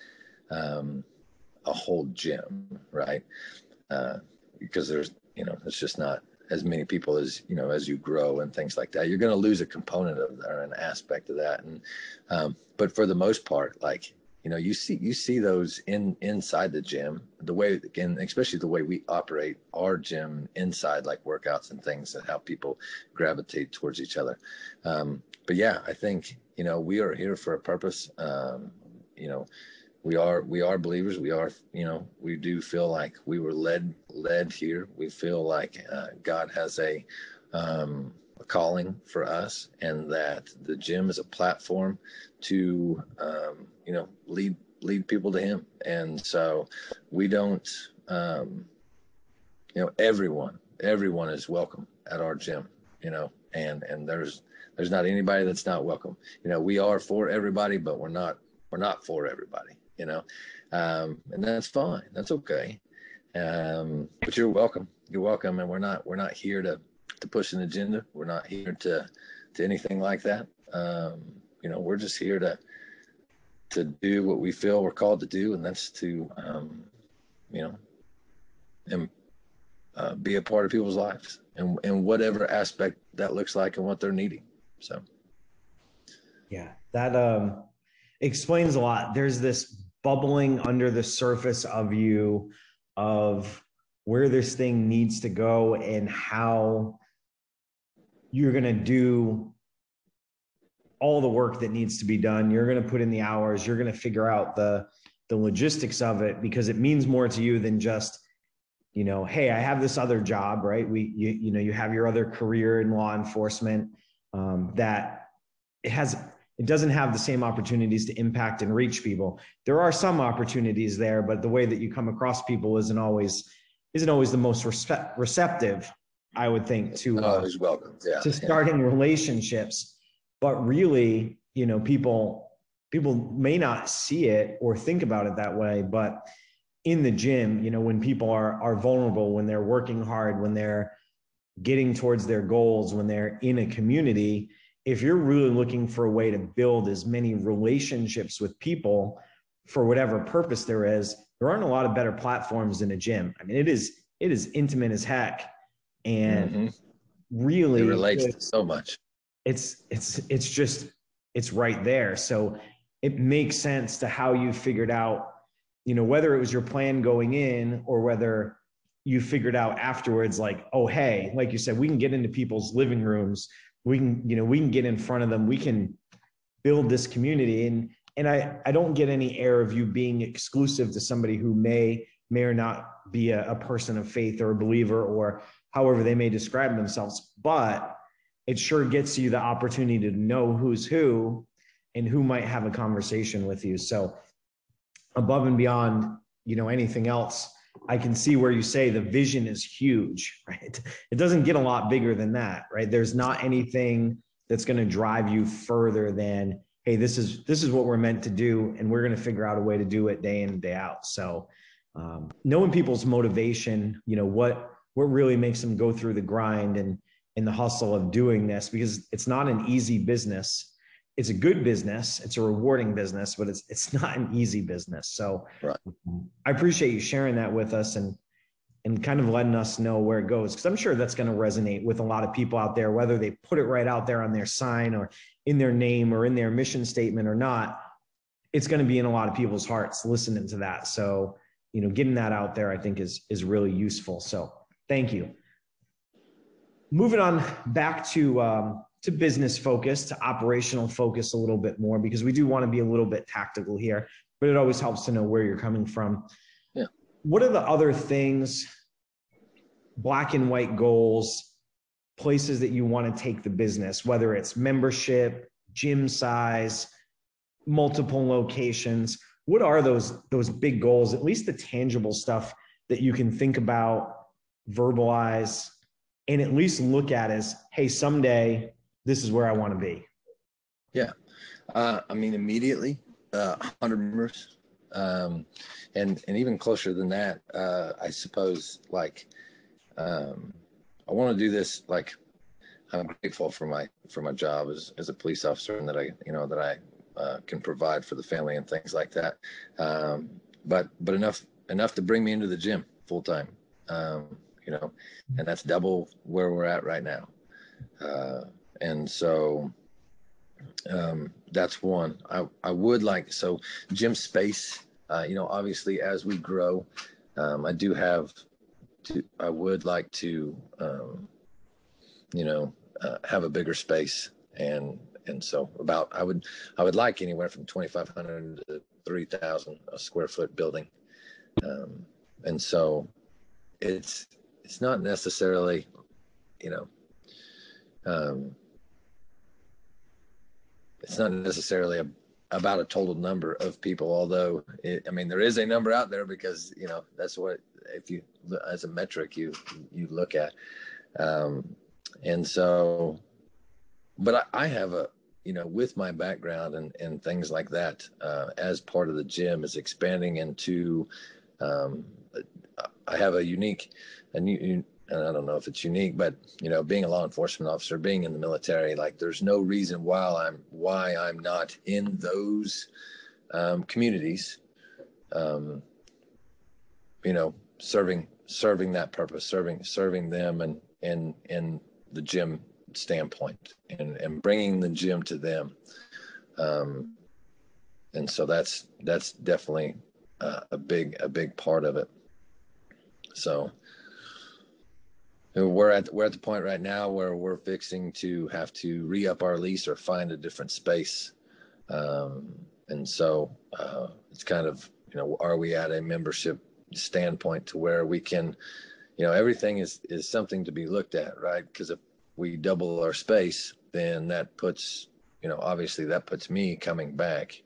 um, a whole gym right? Uh, because there's you know it's just not as many people as you know as you grow and things like that. You're going to lose a component of that or an aspect of that. And um, but for the most part like you know you see you see those in inside the gym the way and especially the way we operate our gym inside like workouts and things and how people gravitate towards each other. Um, but yeah i think you know we are here for a purpose. Um, you know we are we are believers. We are you know we do feel like we were led led here. We feel like uh, god has a um, a calling for us and that the gym is a platform to um, you know lead lead people to him. And so we don't um, you know everyone everyone is welcome at our gym you know and and there's there's not anybody that's not welcome. You know we are for everybody but we're not we're not for everybody you know um, and that's fine that's okay um, but you're welcome you're welcome and we're not we're not here to to push an agenda. We're not here to to anything like that. Um, you know, we're just here to to do what we feel we're called to do, and that's to um, you know, and uh, be a part of people's lives, and and whatever aspect that looks like and what they're needing. So, yeah, that um, explains a lot. There's this bubbling under the surface of you of where this thing needs to go and how you're going to do all the work that needs to be done. You're going to put in the hours. You're going to figure out the the logistics of it because it means more to you than just you know hey i have this other job right? We you, you know you have your other career in law enforcement um, that it has it doesn't have the same opportunities to impact and reach people there are some opportunities there but the way that you come across people isn't always isn't always the most respect, receptive I would think to uh, always welcome. Yeah, to starting yeah. relationships. But really, you know, people people may not see it or think about it that way, but in the gym, you know, when people are are vulnerable, when they're working hard, when they're getting towards their goals, when they're in a community, if you're really looking for a way to build as many relationships with people for whatever purpose there is, there aren't a lot of better platforms than a gym. I mean, it is it is intimate as heck and mm-hmm. really it relates to so much it's it's it's just it's right there so it makes sense to how you figured out you know whether it was your plan going in or whether you figured out afterwards like oh hey like you said we can get into people's living rooms we can you know we can get in front of them. We can build this community. And and i i don't get any air of you being exclusive to somebody who may may or not be a, a person of faith or a believer or however they may describe themselves, but it sure gets you the opportunity to know who's who and who might have a conversation with you. So above and beyond, you know, anything else, I can see where you say the vision is huge, right? It doesn't get a lot bigger than that, right? There's not anything that's going to drive you further than, hey, this is this is what we're meant to do, and we're going to figure out a way to do it day in and day out. So, um, knowing people's motivation, you know, what what really makes them go through the grind and in the hustle of doing this because it's not an easy business it's a good business it's a rewarding business but it's it's not an easy business so right. i appreciate you sharing that with us and and kind of letting us know where it goes because i'm sure that's going to resonate with a lot of people out there whether they put it right out there on their sign or in their name or in their mission statement or not it's going to be in a lot of people's hearts listening to that so you know getting that out there i think is is really useful so Thank you. Moving on back to um, to business focus, to operational focus a little bit more, because we do want to be a little bit tactical here, but it always helps to know where you're coming from. Yeah. What are the other things, black and white goals, places that you want to take the business, whether it's membership, gym size, multiple locations? What are those those big goals? At least the tangible stuff that you can think about verbalize, and at least look at as, hey, someday this is where I want to be? Yeah. Uh, I mean, immediately, uh, 100 members. Um, and, and even closer than that, uh, I suppose, like, um, I want to do this, like, I'm grateful for my, for my job as, as a police officer and that I, you know, that I, uh, can provide for the family and things like that. Um, but, but enough, enough to bring me into the gym full time. Um, you know, and that's double where we're at right now. Uh, and so, um, that's one. I, I would like so gym space. Uh, you know, obviously as we grow, um, I do have to. I would like to, um, you know, uh, have a bigger space and and so about I would I would like anywhere from 2,500 to 3,000 a square foot building, um, and so it's it's not necessarily, you know, um, it's not necessarily a, about a total number of people, although it, I mean there is a number out there because you know that's what if you as a metric you you look at, um, and so, but I, I have a you know with my background and and things like that uh, as part of the gym is expanding into um, I have a unique a new and I don't know if it's unique, but you know, being a law enforcement officer, being in the military, like there's no reason why I'm why I'm not in those um, communities, um, you know, serving serving that purpose, serving serving them, and in in the gym standpoint, and and bringing the gym to them, um, and so that's that's definitely uh, a big a big part of it. So we're at we're at the point right now where we're fixing to have to re-up our lease or find a different space. Um, and so uh, it's kind of you know are we at a membership standpoint to where we can you know everything is is something to be looked at right? Because if we double our space then that puts you know obviously that puts me coming back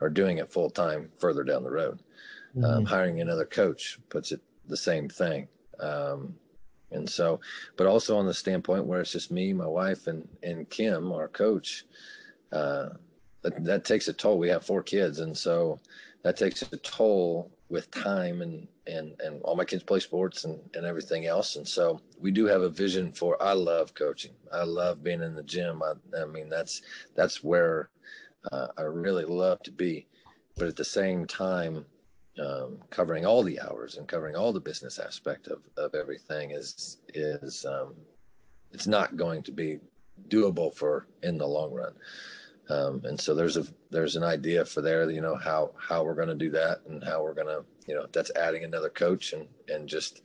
or doing it full time further down the road. Um, mm-hmm. um, hiring another coach puts it the same thing. Um, and so, but also on the standpoint where it's just me, my wife, and and Kim, our coach, uh, that, that takes a toll. We have four kids, and so that takes a toll with time and and and all my kids play sports and and everything else. And so we do have a vision for i love coaching. I love being in the gym. I, I mean that's that's where uh, i really love to be. But at the same time um, covering all the hours and covering all the business aspect of, of everything is is um, it's not going to be doable for in the long run. Um, and so there's a there's an idea for there, you know, how how we're going to do that and how we're going to, you know, that's adding another coach and and just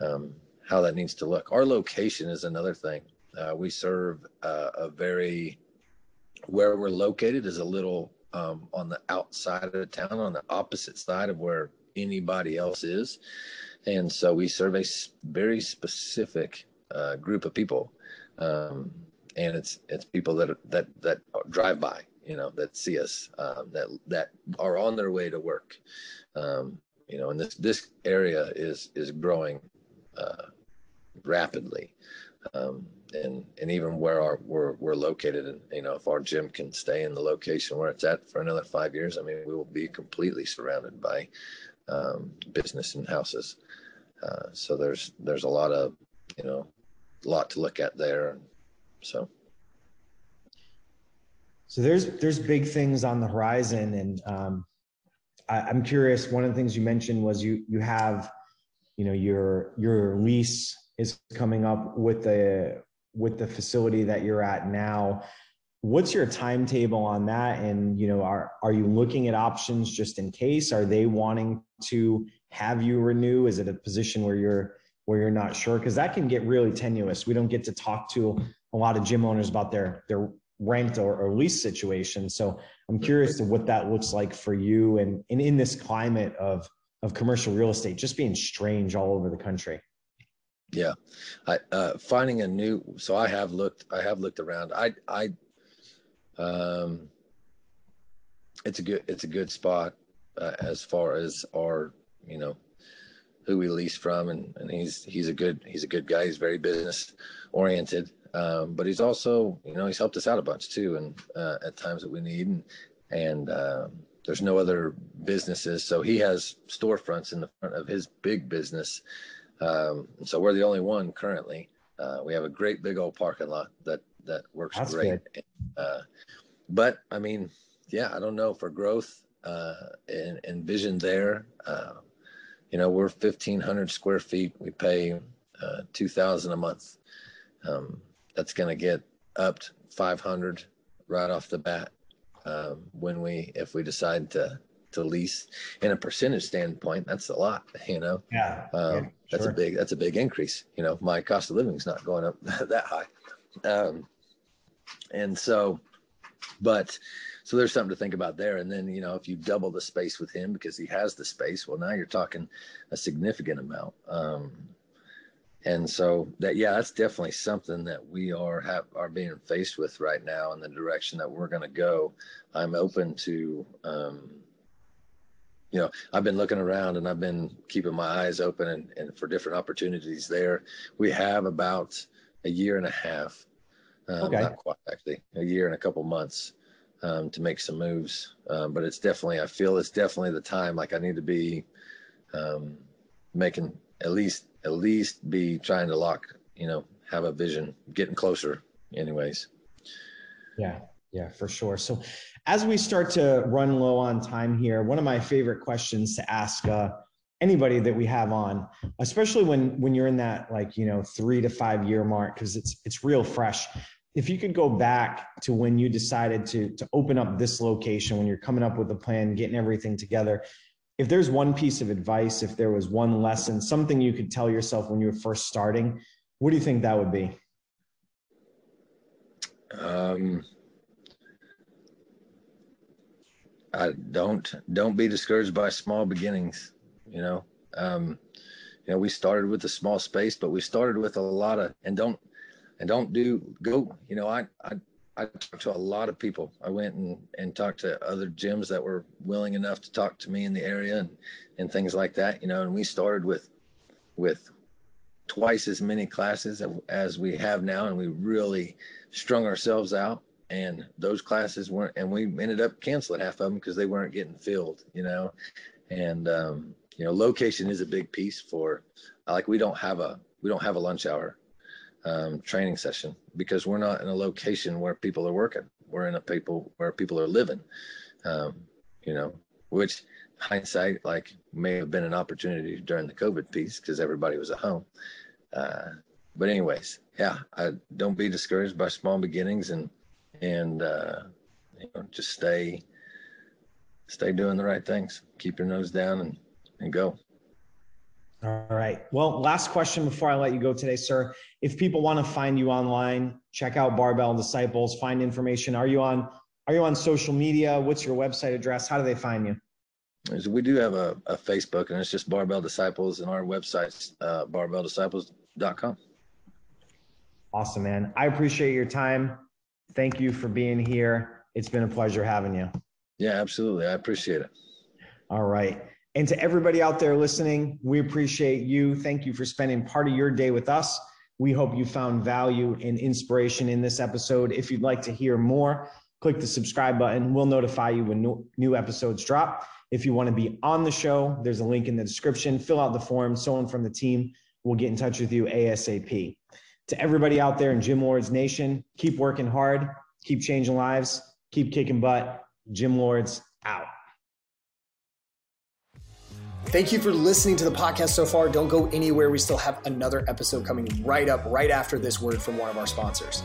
um, how that needs to look. Our location is another thing. Uh, we serve uh, a very where we're located is a little um, on the outside of the town, on the opposite side of where anybody else is. And so we serve a very specific uh, group of people. Um, and it's it's people that that that drive by, you know, that see us, um, that that are on their way to work. Um, you know, and this this area is is growing uh, rapidly. Um, and and even where our we're we're located and you know if our gym can stay in the location where it's at for another five years i mean we will be completely surrounded by um, business and houses. Uh, so there's there's a lot of you know a lot to look at there so. So there's there's big things on the horizon and um, I, i'm curious one of the things you mentioned was you you have you know your your lease is coming up with the with the facility that you're at now what's your timetable on that? And you know are are you looking at options just in case? Are they wanting to have you renew? Is it a position where you're where you're not sure? Because that can get really tenuous. We don't get to talk to a lot of gym owners about their their rent or, or lease situation. So i'm curious to what that looks like for you and, and in this climate of of commercial real estate just being strange all over the country yeah, I uh, finding a new. So I have looked. I have looked around. I I um, it's a good it's a good spot uh, as far as our you know who we lease from, and and he's he's a good he's a good guy. He's very business oriented, um, but he's also you know he's helped us out a bunch too, and uh, at times that we need, and and um, there's no other businesses, so he has storefronts in the front of his big business um, so we're the only one currently. Uh, we have a great big old parking lot that that works That's great. Uh, but I mean, yeah, I don't know for growth uh, and, and vision there. Uh, you know, we're 1,500 square feet. We pay uh, 2,000 a month. Um, that's going to get upped 500 right off the bat um, when we if we decide to to lease in a percentage standpoint that's a lot you know? Yeah, um, yeah that's a big that's a big increase you know? My cost of living is not going up that high. Um, and so but so there's something to think about there. And then you know if you double the space with him because he has the space well now you're talking a significant amount. Um, and so that yeah that's definitely something that we are have are being faced with right now in the direction that we're going to go. I'm open to um, you know i've been looking around and i've been keeping my eyes open and, and for different opportunities there we have about a year and a half um, okay. not quite actually a year and a couple months um, to make some moves um, but it's definitely i feel it's definitely the time like i need to be um, making at least at least be trying to lock, you know, have a vision, getting closer, anyways. Yeah, yeah, for sure. So, as we start to run low on time here, one of my favorite questions to ask uh, anybody that we have on, especially when when you're in that like you know three to five year mark, because it's it's real fresh. If you could go back to when you decided to to open up this location, when you're coming up with a plan, getting everything together, if there's one piece of advice, if there was one lesson, something you could tell yourself when you were first starting, what do you think that would be? Um, I don't don't be discouraged by small beginnings. You know, um, you know, we started with a small space, but we started with a lot of and don't and don't do go. You know, I I I talked to a lot of people. I went and, and talked to other gyms that were willing enough to talk to me in the area and, and things like that, you know, and we started with, with twice as many classes as we have now. And we really strung ourselves out and those classes weren't, and we ended up canceling half of them because they weren't getting filled, you know, and, um, you know, location is a big piece for like, we don't have a, we don't have a lunch hour um, training session because we're not in a location where people are working. We're in a people where people are living. Um, you know, which hindsight like may have been an opportunity during the COVID piece because everybody was at home. Uh, but anyways, yeah, I don't be discouraged by small beginnings and and uh, you know just stay stay doing the right things. Keep your nose down and and go. All right. Well, last question before I let you go today, sir. If people want to find you online, check out Barbell Disciples, find information. Are you on are you on social media? What's your website address? How do they find you? We do have a, a Facebook and it's just Barbell Disciples and our website's uh, barbelldisciples.com. Awesome, man. I appreciate your time. Thank you for being here. It's been a pleasure having you. Yeah, absolutely. I appreciate it. All right. And to everybody out there listening, we appreciate you. Thank you for spending part of your day with us. We hope you found value and inspiration in this episode. If you'd like to hear more, click the subscribe button. We'll notify you when new episodes drop. If you want to be on the show, there's a link in the description. Fill out the form. Someone from the team will get in touch with you ASAP. To everybody out there in Gym Lords Nation, keep working hard, keep changing lives, keep kicking butt. Gym Lords out. Thank you for listening to the podcast so far. Don't go anywhere. We still have another episode coming right up, right after this word from one of our sponsors.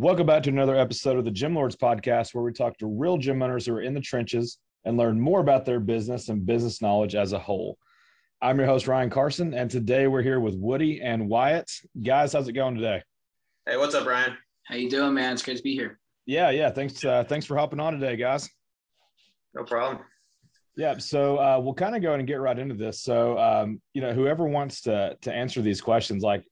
Welcome back to another episode of the Gym Lords podcast, where we talk to real gym owners who are in the trenches and learn more about their business and business knowledge as a whole. I'm your host, Ryan Carson, and today we're here with Woody and Wyatt. Guys, how's it going today? Hey, what's up, Ryan? How you doing, man? It's great to be here. yeah, yeah. Thanks, uh, thanks for hopping on today, guys. No problem. Yeah, so uh, we'll kind of go and get right into this. So, um, you know, whoever wants to to answer these questions, like,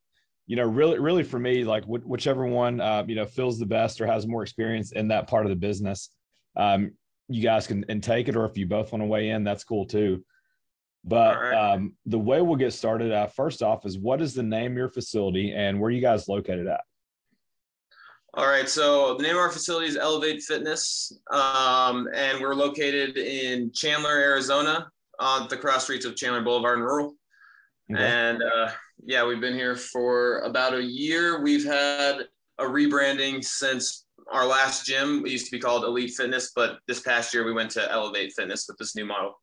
you know, really, really for me, like wh- whichever one, uh, you know, feels the best or has more experience in that part of the business, um, you guys can and take it. Or if you both want to weigh in, that's cool too. But right. um, the way we'll get started, uh, first off, is what is the name of your facility and where you guys located at? All right. So the name of our facility is Elevate Fitness, um, and we're located in Chandler, Arizona, on the cross streets of Chandler Boulevard and Rural. Okay. And uh, yeah, we've been here for about a year. We've had a rebranding since our last gym. It used to be called Elite Fitness, but this past year we went to Elevate Fitness with this new model.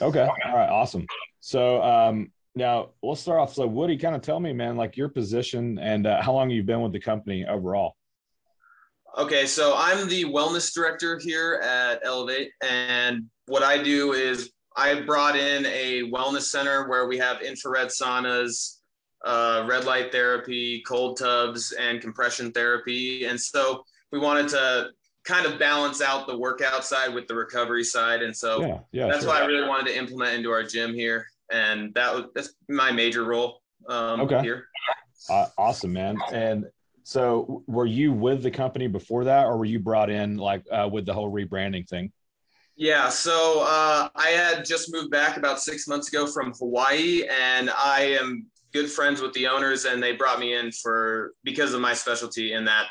Okay. All right. Awesome. So um, now we'll start off. So Woody, kind of tell me, man, like your position and uh, how long you've been with the company overall. Okay, so I'm the wellness director here at Elevate, and what I do is I brought in a wellness center where we have infrared saunas, uh, red light therapy, cold tubs, and compression therapy. And so we wanted to kind of balance out the workout side with the recovery side. And so Yeah. Yeah. that's sure. what I really wanted to implement into our gym here, and that was that's my major role um, Okay. here. Uh, awesome, man. And so were you with the company before that or were you brought in like uh, with the whole rebranding thing? Yeah, so uh, I had just moved back about six months ago from Hawaii, and I am good friends with the owners, and they brought me in for because of my specialty in that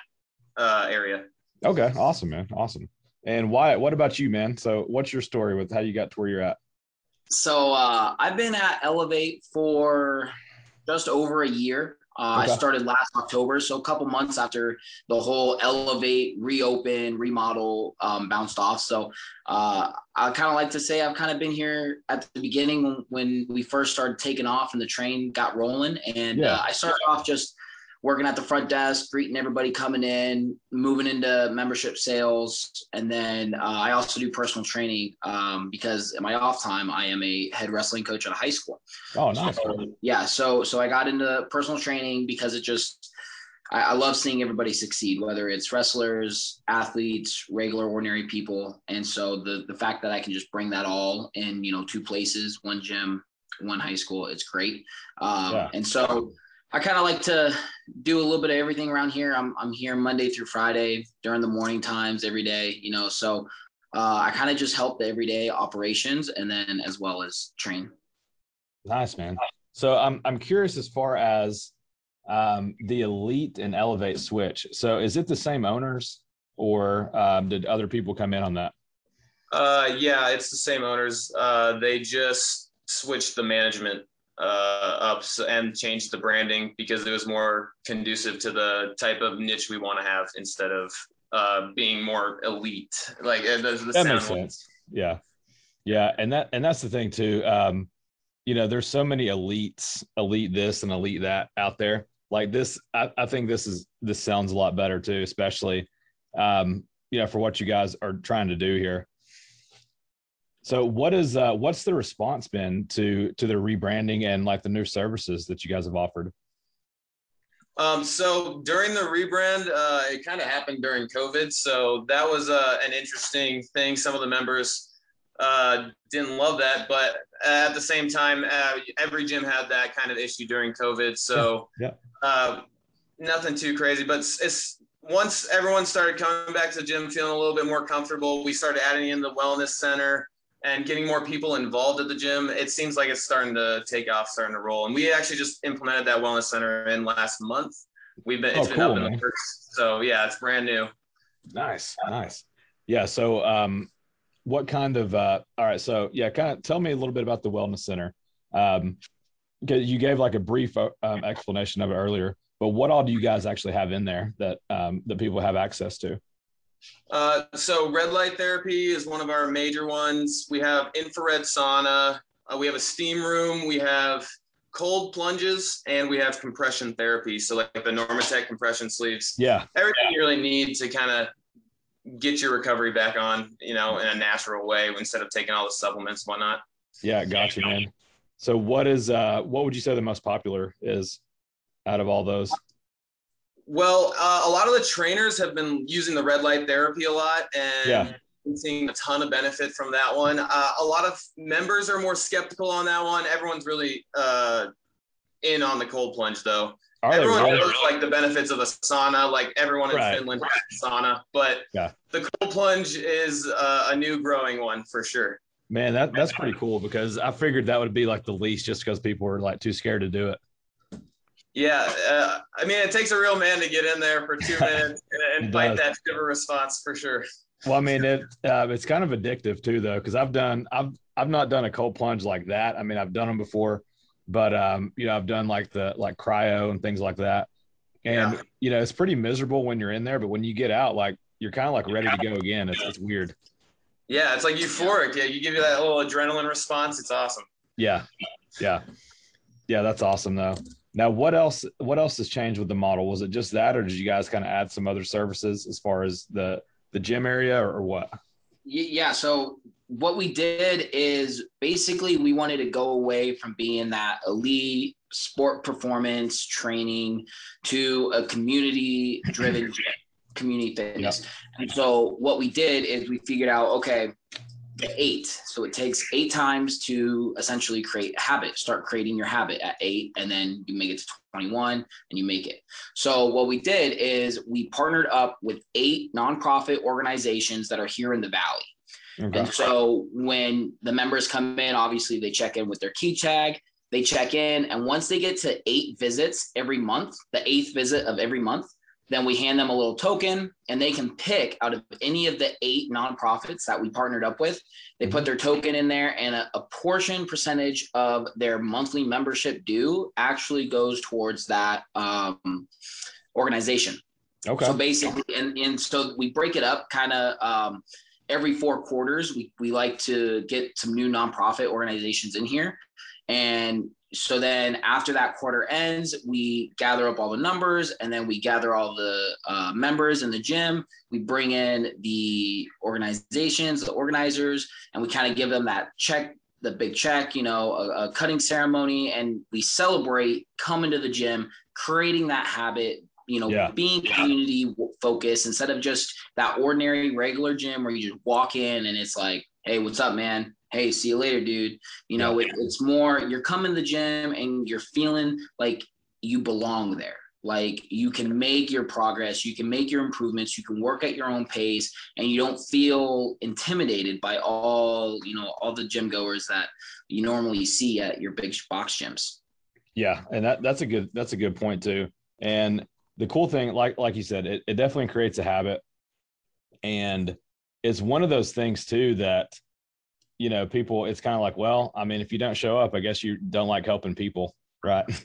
uh, area. Okay. Awesome, man. Awesome. And why, what about you, man? So what's your story with how you got to where you're at? So uh, I've been at Elevate for just over a year. Uh, Okay. I started last October, so a couple months after the whole Elevate, reopen, remodel um, bounced off. So uh, I kind of like to say I've kind of been here at the beginning when, when we first started taking off and the train got rolling. And Yeah. uh, I started off just working at the front desk, greeting everybody coming in, moving into membership sales, and then uh, I also do personal training um, because in my off time I am a head wrestling coach at a high school. Oh, nice. So, yeah, so so I got into personal training because it just I, I love seeing everybody succeed, whether it's wrestlers, athletes, regular ordinary people, and so the the fact that I can just bring that all in you know two places, one gym, one high school, it's great. Um, Yeah. And so I kind of like to do a little bit of everything around here. I'm I'm here Monday through Friday during the morning times every day, you know. So uh, I kind of just help the everyday operations and then as well as train. Nice, man. So I'm I'm curious as far as um, the elite and elevate switch. So is it the same owners, or um, did other people come in on that? Uh, yeah, it's the same owners. Uh, they just switched the management uh, up and changed the branding because it was more conducive to the type of niche we want to have instead of uh, being more elite. Like uh, the, the That makes sound- sense. Yeah, yeah, and that and that's the thing too. Um, you know, there's so many elites, elite this and elite that out there. Like this, I, I think this is this sounds a lot better too, especially um, you know for what you guys are trying to do here. So what is uh, what's the response been to to the rebranding and like the new services that you guys have offered? Um, so during the rebrand, uh, it kind of happened during COVID. So that was uh, an interesting thing. Some of the members uh, didn't love that, but at the same time, uh, every gym had that kind of issue during COVID. So Yeah, Uh, nothing too crazy, but it's, it's once everyone started coming back to the gym, feeling a little bit more comfortable, we started adding in the wellness center and getting more people involved at the gym. It seems like it's starting to take off, starting to roll. And we actually just implemented that wellness center in last month. We've been, it's Oh, been up in man. the works. So yeah, it's brand new. Nice, nice. Yeah. So, um, what kind of? Uh, all right. So, yeah, kind of tell me a little bit about the wellness center. Um, because you gave like a brief uh, um, explanation of it earlier, but what all do you guys actually have in there that um, that people have access to? Uh, so red light therapy is one of our major ones. We have infrared sauna. Uh, we have a steam room. We have cold plunges, and we have compression therapy. So like the Normatec compression sleeves. Yeah. Everything you really need to kind of get your recovery back on, you know, in a natural way instead of taking all the supplements and whatnot. Yeah. Gotcha, man. So, what is uh, what would you say the most popular is out of all those? Well, uh, a lot of the trainers have been using the red light therapy a lot, and Yeah. seeing a ton of benefit from that one. Uh, a lot of members are more skeptical on that one. Everyone's really uh, in on the cold plunge, though. Are Everyone really? knows like the benefits of a sauna. Like everyone in Right. Finland has a sauna, but Yeah. the cold plunge is uh, a new growing one for sure. Man, that that's pretty cool because I figured that would be like the least just because people were like too scared to do it. Yeah, uh, I mean, it takes a real man to get in there for two minutes and, and fight that shiver response for sure. Well, I mean, it uh, it's kind of addictive too, though, because I've done I've I've not done a cold plunge like that. I mean, I've done them before, but um, you know, I've done like the like cryo and things like that, and Yeah. you know, it's pretty miserable when you're in there, but when you get out, like you're kind of like ready to go again. It's it's weird. Yeah, it's like euphoric. Yeah, you give you that little adrenaline response. It's awesome. Yeah, yeah, yeah. That's awesome though. Now, what else? What else has changed with the model? Was it just that, or did you guys kind of add some other services as far as the the gym area, or, what? Yeah. So what we did is basically we wanted to go away from being that elite sport performance training to a community driven community fitness. And so what we did is we figured out, okay, eight. So it takes eight times to essentially create a habit, start creating your habit at eight, and then you make it to 21 and you make it. So what we did is we partnered up with eight nonprofit organizations that are here in the Valley. Okay. And so when the members come in, obviously they check in with their key tag, they check in, and once they get to eight visits every month, the eighth visit of every month, then we hand them a little token and they can pick out of any of the eight nonprofits that we partnered up with. They put their token in there, and a, a portion percentage of their monthly membership due actually goes towards that um, organization. Okay. So basically, and, and so we break it up kind of um, every four quarters. We, we like to get some new nonprofit organizations in here. And so then after that quarter ends, we gather up all the numbers and then we gather all the uh, members in the gym. We bring in the organizations, the organizers, and we kind of give them that check, the big check, you know, a, a cutting ceremony, and we celebrate coming to the gym, creating that habit, you know, Yeah. being community focused instead of just that ordinary regular gym where you just walk in and it's like, hey, what's up, man? Hey, see you later, dude. You know, it, it's more you're coming to the gym and you're feeling like you belong there. Like you can make your progress, you can make your improvements, you can work at your own pace, and you don't feel intimidated by all, you know, all the gym goers that you normally see at your big box gyms. Yeah, and that that's a good that's a good point too. And the cool thing, like like you said, it, it definitely creates a habit, and it's one of those things too that you know people. It's kind of like, well, I mean, if you don't show up, I guess you don't like helping people, right?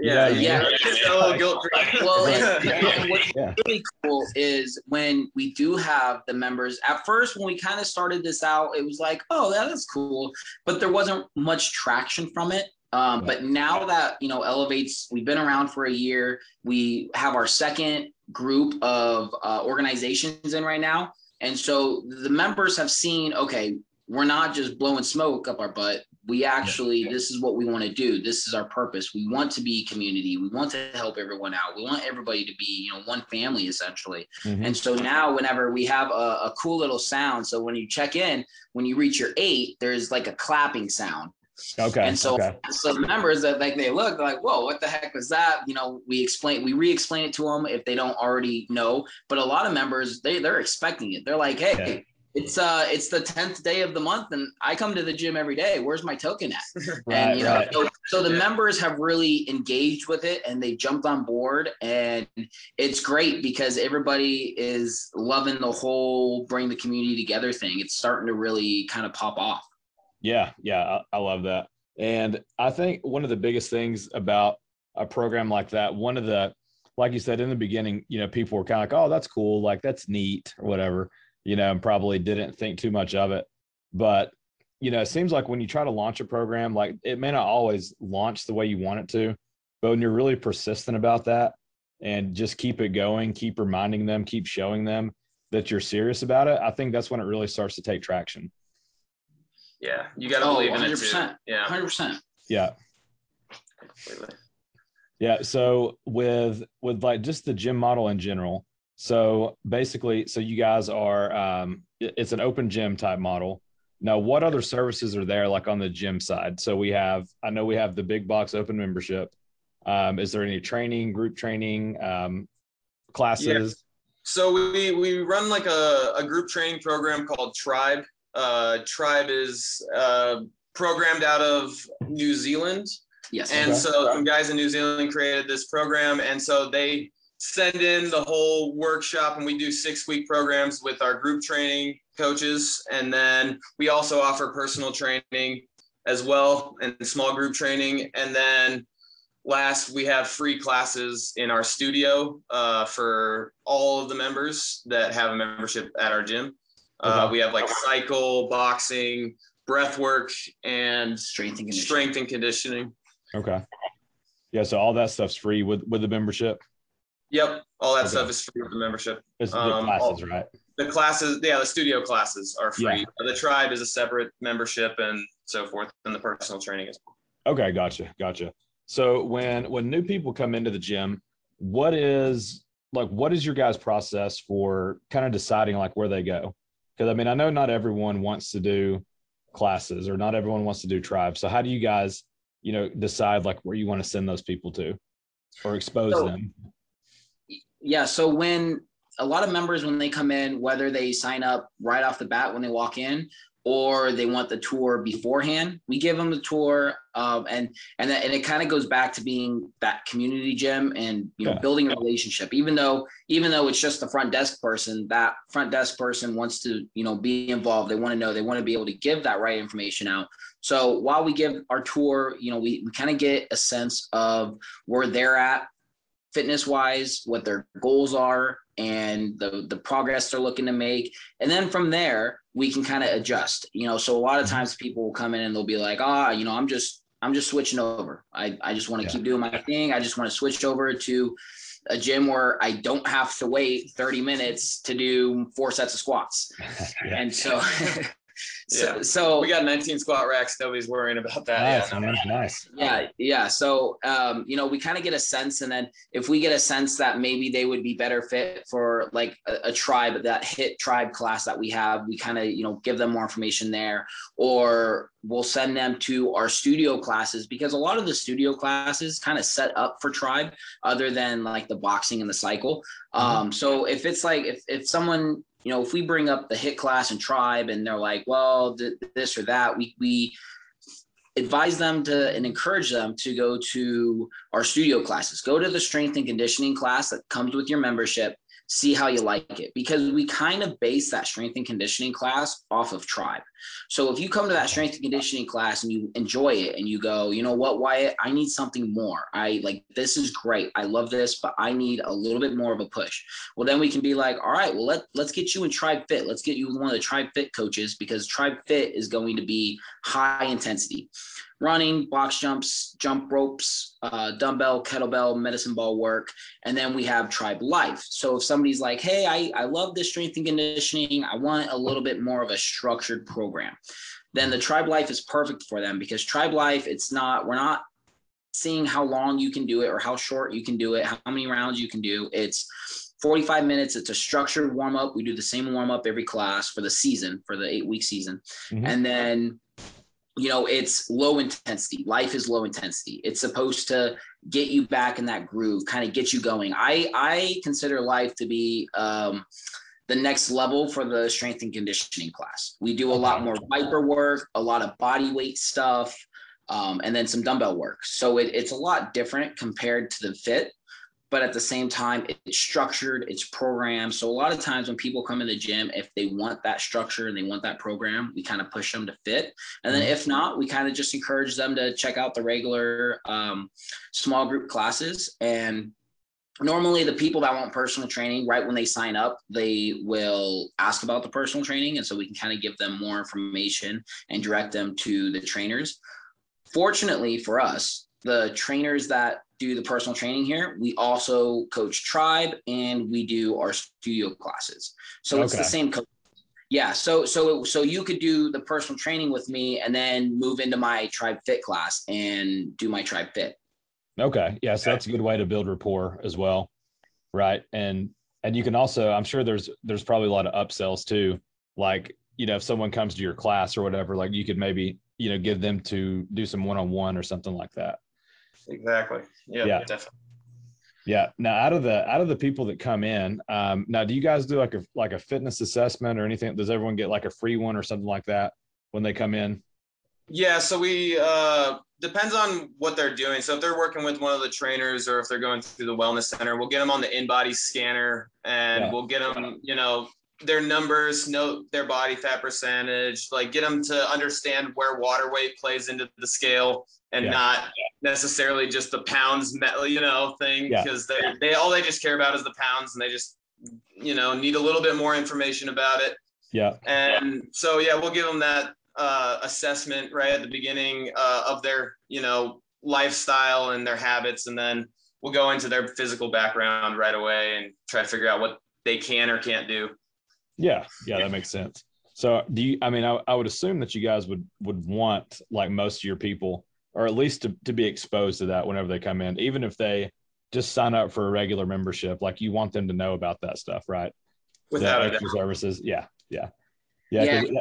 Yeah, Yeah. It's a guilt. Well, and, and what's Yeah. really cool is when we do have the members. At first, when we kind of started this out, it was like, oh, yeah, that's cool, but there wasn't much traction from it. Um, but now that you know, elevates, we've been around for a year. We have our second group of uh, organizations in right now, and so the members have seen, okay, we're not just blowing smoke up our butt. We actually, this is what we want to do. This is our purpose. We want to be community. We want to help everyone out. We want everybody to be, you know, one family essentially. Mhm. And so now, whenever we have a, a cool little sound, so when you check in, when you reach your eight, there's like a clapping sound. Okay. And so, okay. so the members that like they look, like, "Whoa, what the heck was that?" You know, we explain, we re-explain it to them if they don't already know. But a lot of members, they they're expecting it. They're like, "Hey, Yeah. it's uh, it's the tenth day of the month, and I come to the gym every day. Where's my token at?" Right, and you know, right. so, so the Yeah. members have really engaged with it, and they jumped on board, and it's great because everybody is loving the whole bring the community together thing. It's starting to really kind of pop off. Yeah, yeah, I, I love that. And I think one of the biggest things about a program like that, one of the, like you said in the beginning, you know, people were kind of like, oh, that's cool, like that's neat or whatever, you know, and probably didn't think too much of it. But, you know, it seems like when you try to launch a program, like it may not always launch the way you want it to, but when you're really persistent about that and just keep it going, keep reminding them, keep showing them that you're serious about it, I think that's when it really starts to take traction. Yeah, you got to Oh, believe in it too. 100%. Yeah, Hundred percent. Yeah. completely. Yeah. So with with like just the gym model in general. So basically, so you guys are um, it's an open gym type model. Now, what other services are there like on the gym side? So we have, I know we have the big box open membership. Um, is there any training, group training, um, classes? Yeah. So we we run like a, a group training program called Tribe. Uh, Tribe is uh, programmed out of New Zealand. Yes. And okay. so some guys in New Zealand created this program, and so they send in the whole workshop, and we do six week programs with our group training coaches, and then we also offer personal training as well and small group training, and then last we have free classes in our studio uh, for all of the members that have a membership at our gym. Uh, we have like cycle, boxing, breath work, and strength and conditioning. Strength and conditioning. Okay. Yeah, so all that stuff's free with with the membership. Yep, all that okay. stuff is free with the membership. It's the um, classes, all, right? The classes, yeah, the studio classes are free. Yeah. The tribe is a separate membership and so forth, and the personal training is. Okay, gotcha, gotcha. So when when new people come into the gym, what is like what is your guys' process for kind of deciding like where they go? Because I mean, I know not everyone wants to do classes or not everyone wants to do tribes. So how do you guys you know decide like where you want to send those people to or expose so, them yeah so when a lot of members when they come in whether they sign up right off the bat when they walk in or they want the tour beforehand we give them the tour um, and and that, and it kind of goes back to being that community gym and you know yeah. building a relationship. Even though even though it's just the front desk person that front desk person wants to you know be involved. They want to know. They want to be able to give that right information out. So while we give our tour you know we, we kind of get a sense of where they're at fitness wise what their goals are and the the progress they're looking to make. And then from there we can kind of adjust you know so a lot of mm-hmm. times people will come in and they'll be like ah you know i'm just i'm just switching over i, I just want to yeah. keep doing my thing i just want to switch over to a gym where I don't have to wait 30 minutes to do four sets of squats. yeah. And so So, yeah. so we got 19 squat racks. Nobody's worrying about that. Nice, yeah, man. nice. Yeah, yeah. So, um, you know, we kind of get a sense, and then if we get a sense that maybe they would be better fit for like a, a tribe, that HIIT tribe class that we have, we kind of, you know, give them more information there, or we'll send them to our studio classes because a lot of the studio classes kind of set up for tribe, other than like the boxing and the cycle. Mm-hmm. Um, so if it's like if if someone you know, if we bring up the HIIT class and tribe and they're like, well, th- this or that, we, we advise them to and encourage them to go to our studio classes, go to the strength and conditioning class that comes with your membership. See how you like it. Because we kind of base that strength and conditioning class off of tribe. So if you come to that strength and conditioning class and you enjoy it and you go, you know what, Wyatt, I need something more. I like this is great. I love this, but I need a little bit more of a push. Well, then we can be like, all right, well, let, let's get you in Tribe Fit. Let's get you one of the Tribe Fit coaches because Tribe Fit is going to be high intensity running, box jumps, jump ropes, uh, dumbbell, kettlebell, medicine ball work. And then we have Tribe Life. So if somebody's like, hey, I, I love this strength and conditioning, I want a little bit more of a structured program, then the Tribe Life is perfect for them because Tribe Life, it's not, we're not seeing how long you can do it or how short you can do it, how many rounds you can do. It's 45 minutes. It's a structured warm up. We do the same warm up every class for the season, for the eight week season. Mm-hmm. And then you know it's low intensity life is low intensity it's supposed to get you back in that groove kind of get you going i i consider life to be um the next level for the strength and conditioning class. We do a lot more ViPR work a lot of body weight stuff um, and then some dumbbell work. So it, it's a lot different compared to the fit but at the same time it's structured it's programmed. So a lot of times when people come in the gym if they want that structure and they want that program we kind of push them to fit. And then if not we kind of just encourage them to check out the regular um, small group classes and normally the people that want personal training right when they sign up they will ask about the personal training and so we can kind of give them more information and direct them to the trainers fortunately for us the trainers that do the personal training here, we also coach tribe and we do our studio classes. So okay. it's the same coach. Yeah, so so so you could do the personal training with me and then move into my tribe fit class and do my tribe fit. Okay. Yeah. So that's a good way to build rapport as well. Right. And and you can also, I'm sure there's there's probably a lot of upsells too. Like, you know, if someone comes to your class or whatever, like you could maybe, you know, give them to do some one-on-one or something like that. Exactly. Yeah, yeah. definitely. Yeah. Now, out of the out of the people that come in, um, now do you guys do like a like a fitness assessment or anything? Does everyone get like a free one or something like that when they come in? Yeah. So we uh, depends on what they're doing. So if they're working with one of the trainers or if they're going through the wellness center, we'll get them on the in-body scanner and yeah. we'll get them, you know, their numbers, note their body fat percentage, like get them to understand where water weight plays into the scale and yeah. not necessarily just the pounds, you know, thing because yeah. they they all they just care about is the pounds and they just you know need a little bit more information about it. Yeah. And so yeah, we'll give them that uh, assessment right at the beginning uh, of their you know lifestyle and their habits, and then we'll go into their physical background right away and try to figure out what they can or can't do. Yeah, yeah, that makes sense. So, do you? I mean, I, I would assume that you guys would would want like most of your people, or at least to to be exposed to that whenever they come in, even if they just sign up for a regular membership. Like you want them to know about that stuff, right? Without the extra services, yeah, yeah, yeah. yeah.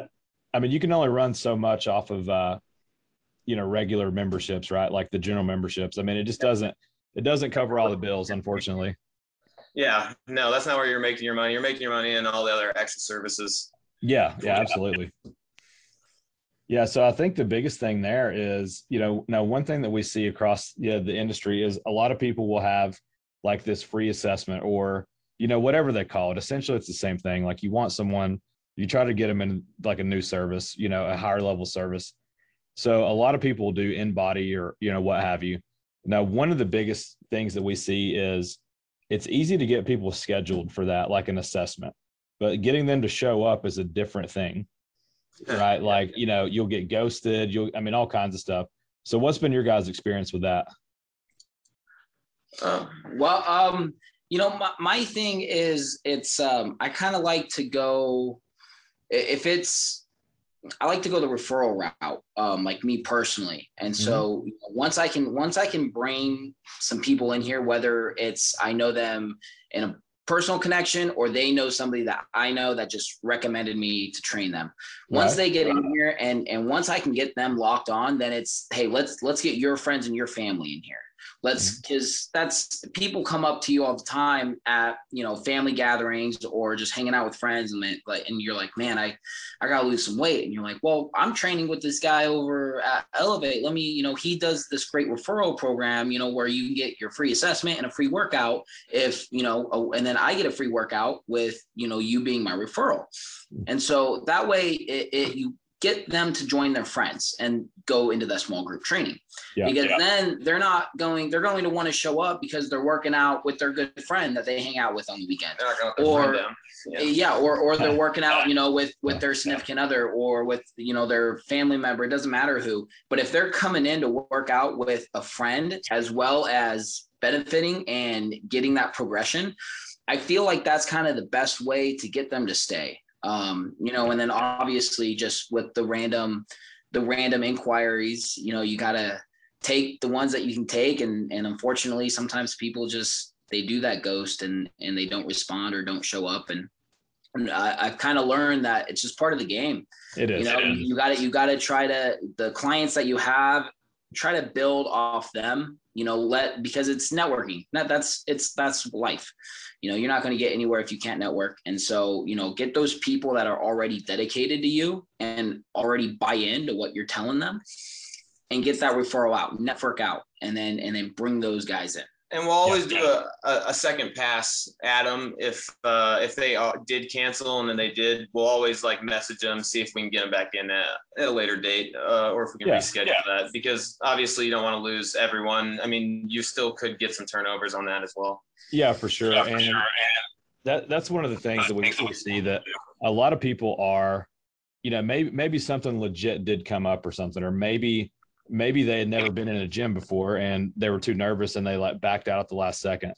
I mean, you can only run so much off of uh, you know regular memberships, right? Like the general memberships. I mean, it just doesn't it doesn't cover all the bills, unfortunately. Yeah, no, that's not where you're making your money. You're making your money in all the other extra services. Yeah, yeah, absolutely. Yeah, so I think the biggest thing there is, you know, now one thing that we see across you know, the industry is a lot of people will have like this free assessment or, you know, whatever they call it. Essentially, it's the same thing. Like you want someone, you try to get them in like a new service, you know, a higher level service. So a lot of people do in body or, you know, what have you. Now, one of the biggest things that we see is it's easy to get people scheduled for that, like an assessment, but getting them to show up is a different thing, right? Like, you know, you'll get ghosted, you'll, I mean, all kinds of stuff. So, what's been your guys' experience with that? Uh, well, um, you know, my, my thing is it's, um, I kind of like to go, if it's, I like to go the referral route, um, like me personally. And so mm-hmm. once I can, once I can bring some people in here, whether it's I know them in a personal connection or they know somebody that I know that just recommended me to train them. Once right. they get in here and and once I can get them locked on, then it's hey, let's let's get your friends and your family in here let's because mm-hmm. that's people come up to you all the time at you know family gatherings or just hanging out with friends and like and you're like man i i gotta lose some weight and you're like well i'm training with this guy over at elevate let me you know he does this great referral program you know where you can get your free assessment and a free workout if you know oh, and then i get a free workout with you know you being my referral mm. and so that way it, it you get them to join their friends and go into that small group training yeah, because yeah. then they're not going they're going to want to show up because they're working out with their good friend that they hang out with on the weekend or yeah. yeah. or or they're working out you know with with their significant other or with you know their family member it doesn't matter who but if they're coming in to work out with a friend as well as benefiting and getting that progression I feel like that's kind of the best way to get them to stay um, you know, and then obviously just with the random, the random inquiries, you know, you gotta take the ones that you can take, and and unfortunately, sometimes people just they do that ghost and and they don't respond or don't show up, and, and I, have kind of learned that it's just part of the game. It is. You know, you got to you got to try to the clients that you have try to build off them you know let because it's networking that that's it's that's life you know you're not going to get anywhere if you can't network. And so you know get those people that are already dedicated to you and already buy into what you're telling them and get that referral out network out and then and then bring those guys in and we'll always yeah. do a, a, second pass at them if uh, if they uh, did cancel and then they did. We'll always like message them, see if we can get them back in at, at a later date, uh, or if we can yeah. reschedule yeah. that. Because obviously you don't want to lose everyone. I mean, you still could get some turnovers on that as well. Yeah, for sure. For and sure. that that's one of the things that we, we see that a lot of people are, you know, maybe maybe something legit did come up or something, or maybe maybe they had never been in a gym before and they were too nervous and they like backed out at the last second.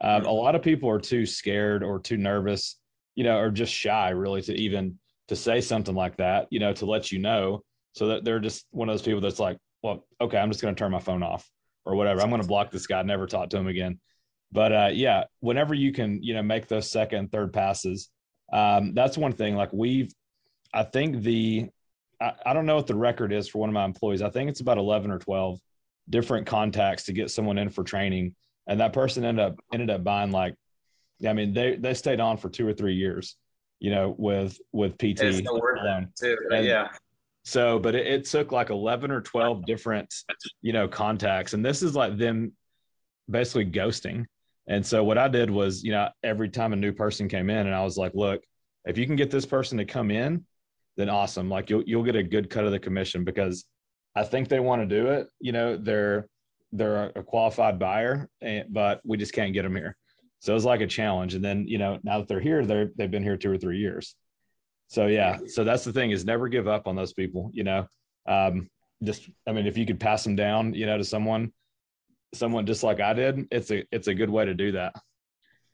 Um, a lot of people are too scared or too nervous, you know, or just shy really to even to say something like that, you know, to let you know. So that they're just one of those people that's like, well, okay, I'm just going to turn my phone off or whatever. I'm going to block this guy, never talk to him again. But uh, yeah, whenever you can, you know, make those second and third passes, um, that's one thing. Like we've, I think the, I, I don't know what the record is for one of my employees. I think it's about 11 or 12 different contacts to get someone in for training. And that person ended up, ended up buying like, I mean, they, they stayed on for two or three years, you know, with, with PT. Alone. Too, yeah. So, but it, it, took like 11 or 12 different, you know, contacts. And this is like them basically ghosting. And so what I did was, you know, every time a new person came in and I was like, look, if you can get this person to come in, then awesome. Like you'll, you'll get a good cut of the commission because I think they want to do it. You know, they're, they're a qualified buyer, and, but we just can't get them here. So it's like a challenge. And then, you know, now that they're here, they're, they've been here two or three years. So yeah, so that's the thing is never give up on those people. You know, um, just I mean, if you could pass them down, you know, to someone, someone just like I did, it's a it's a good way to do that.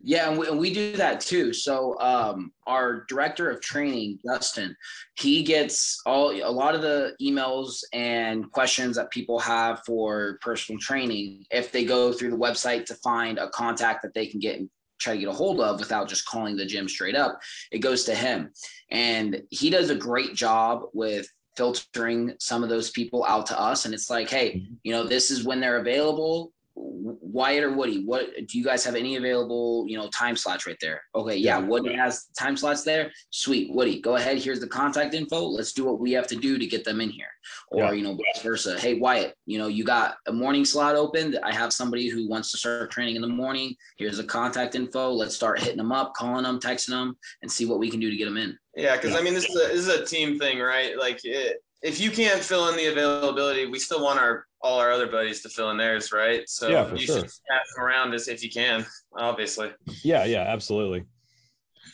Yeah, and we, and we do that too. So um, our director of training, Justin, he gets all a lot of the emails and questions that people have for personal training. If they go through the website to find a contact that they can get try to get a hold of without just calling the gym straight up, it goes to him. And he does a great job with filtering some of those people out to us. And it's like, hey, mm-hmm. you know, this is when they're available. Wyatt or Woody, what do you guys have any available, you know, time slots right there? Okay, yeah, yeah. Woody has time slots there. Sweet, Woody, go ahead. Here's the contact info. Let's do what we have to do to get them in here, or yeah. you know, vice versa. Hey, Wyatt, you know, you got a morning slot open. I have somebody who wants to start training in the morning. Here's the contact info. Let's start hitting them up, calling them, texting them, and see what we can do to get them in. Yeah, because yeah. I mean, this is a, this is a team thing, right? Like, it, if you can't fill in the availability, we still want our all our other buddies to fill in theirs, right? So yeah, you sure. should pass them around as if you can, obviously. Yeah, yeah, absolutely.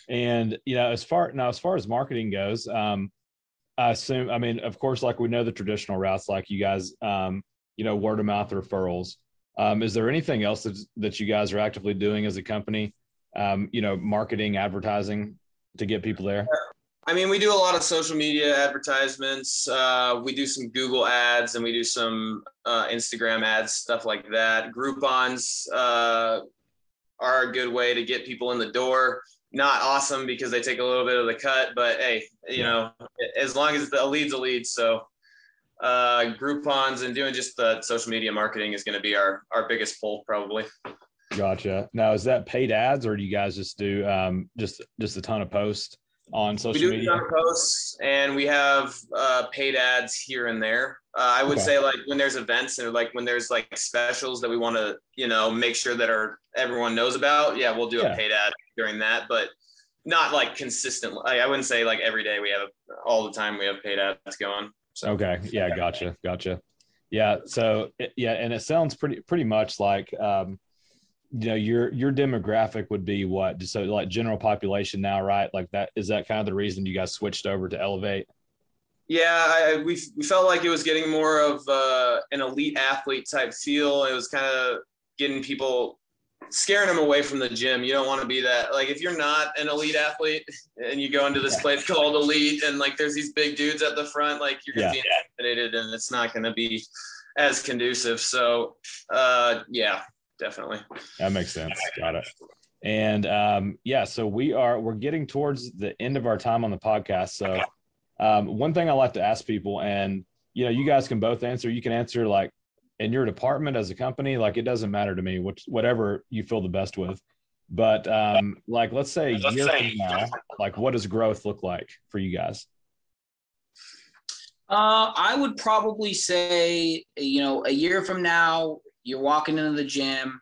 And you know, as far now as far as marketing goes, um, I assume, I mean, of course, like we know the traditional routes, like you guys, um, you know, word of mouth referrals. Um, is there anything else that, that you guys are actively doing as a company? Um, you know, marketing, advertising to get people there. I mean, we do a lot of social media advertisements. Uh, we do some Google ads and we do some uh, Instagram ads, stuff like that. Groupons uh, are a good way to get people in the door. Not awesome because they take a little bit of the cut, but hey, you know, as long as the lead's a lead. So uh, Groupons and doing just the social media marketing is going to be our our biggest pull probably. Gotcha. Now, is that paid ads, or do you guys just do um, just just a ton of posts? On social we do media? posts and we have uh, paid ads here and there. Uh, I would okay. say like when there's events and like when there's like specials that we want to you know make sure that our everyone knows about. Yeah, we'll do yeah. a paid ad during that, but not like consistently. Like, I wouldn't say like every day we have all the time we have paid ads going. So. Okay. Yeah. Gotcha. Gotcha. Yeah. So yeah, and it sounds pretty pretty much like um, you know your your demographic would be what? So like general population now right? Like that is that kind of the reason you guys switched over to elevate? Yeah I, we, we felt like it was getting more of uh, an elite athlete type feel. It was kind of getting people scaring them away from the gym. You don't want to be that like if you're not an elite athlete and you go into this place called elite and like there's these big dudes at the front like you're gonna yeah. be intimidated and it's not gonna be as conducive. So uh yeah definitely. That makes sense. Got it. And um, yeah, so we are we're getting towards the end of our time on the podcast. So um, one thing I like to ask people, and you know, you guys can both answer. You can answer like in your department as a company, like it doesn't matter to me, which whatever you feel the best with. But um, like let's say a year from now, like what does growth look like for you guys? Uh, I would probably say, you know, a year from now, you're walking into the gym.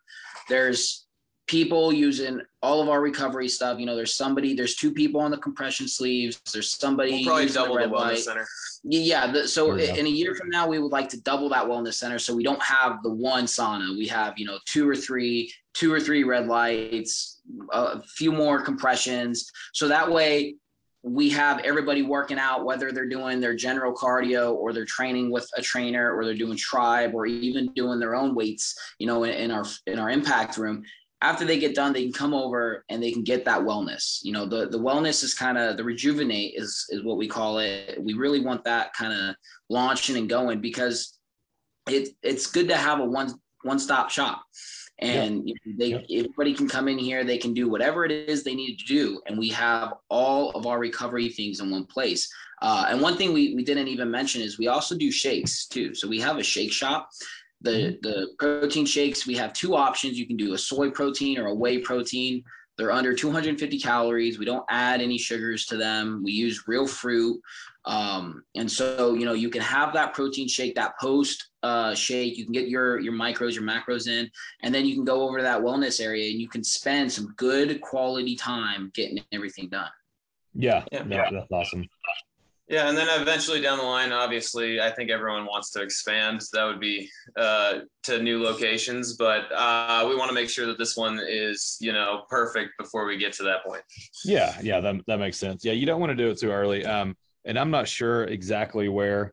There's people using all of our recovery stuff. You know, there's somebody, there's two people on the compression sleeves. There's somebody we'll probably double the, the wellness light. center. Yeah. The, so in a year from now, we would like to double that wellness center. So we don't have the one sauna. We have, you know, two or three, two or three red lights, a few more compressions. So that way we have everybody working out, whether they're doing their general cardio or they're training with a trainer or they're doing tribe or even doing their own weights, you know, in, in our in our impact room. After they get done, they can come over and they can get that wellness. You know, the the wellness is kind of the rejuvenate is is what we call it. We really want that kind of launching and going because it it's good to have a one one stop shop and they everybody can come in here they can do whatever it is they need to do and we have all of our recovery things in one place. Uh, and one thing we, we didn't even mention is we also do shakes too. So we have a shake shop. The mm-hmm. the protein shakes we have two options. You can do a soy protein or a whey protein they're under 250 calories we don't add any sugars to them we use real fruit um, and so, you know, you can have that protein shake, that post uh, shake. You can get your your micros, your macros in, and then you can go over to that wellness area and you can spend some good quality time getting everything done. Yeah, yeah. That, that's awesome. Yeah, and then eventually down the line, obviously, I think everyone wants to expand. That would be uh, to new locations, but uh, we want to make sure that this one is, you know, perfect before we get to that point. Yeah, yeah, that that makes sense. Yeah, you don't want to do it too early. Um, and I'm not sure exactly where,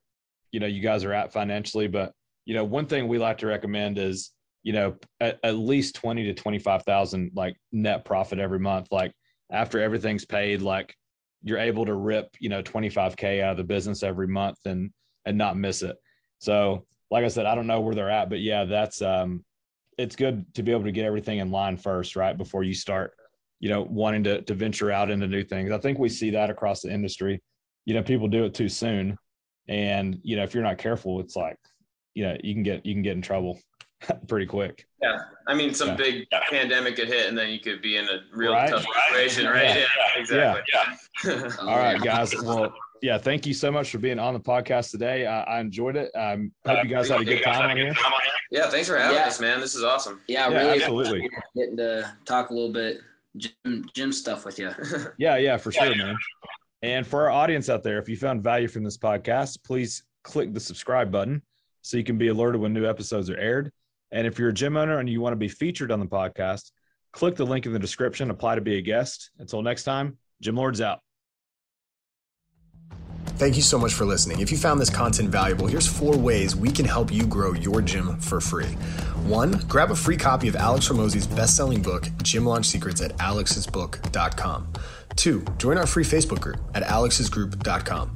you know, you guys are at financially, but you know, one thing we like to recommend is, you know, at, at least 20 to 25,000 like net profit every month. Like after everything's paid, like you're able to rip, you know, 25K out of the business every month and, and not miss it. So, like I said, I don't know where they're at, but yeah, that's, um, it's good to be able to get everything in line first, right? Before you start, you know, wanting to, to venture out into new things. I think we see that across the industry you know people do it too soon and you know if you're not careful it's like you know you can get you can get in trouble pretty quick. Yeah i mean some yeah. big pandemic could hit and then you could be in a real right? tough situation right, right? Yeah. yeah. exactly. Yeah. all right guys. Well yeah thank you so much for being on the podcast today. I, I enjoyed it. I um, hope you guys had a good time on here. Yeah thanks for having us man. This is awesome. Yeah, really absolutely. getting to talk a little bit gym gym stuff with you yeah yeah for sure man. And for our audience out there, if you found value from this podcast, please click the subscribe button so you can be alerted when new episodes are aired. And if you're a gym owner and you want to be featured on the podcast, click the link in the description, apply to be a guest. Until next time, Gym Lords out. Thank you so much for listening. If you found this content valuable, here's four ways we can help you grow your gym for free. One, grab a free copy of Alex Hormozi's best selling book, Gym Launch Secrets, at alexsbook.com. Two, join our free Facebook group at alexsgroup.com.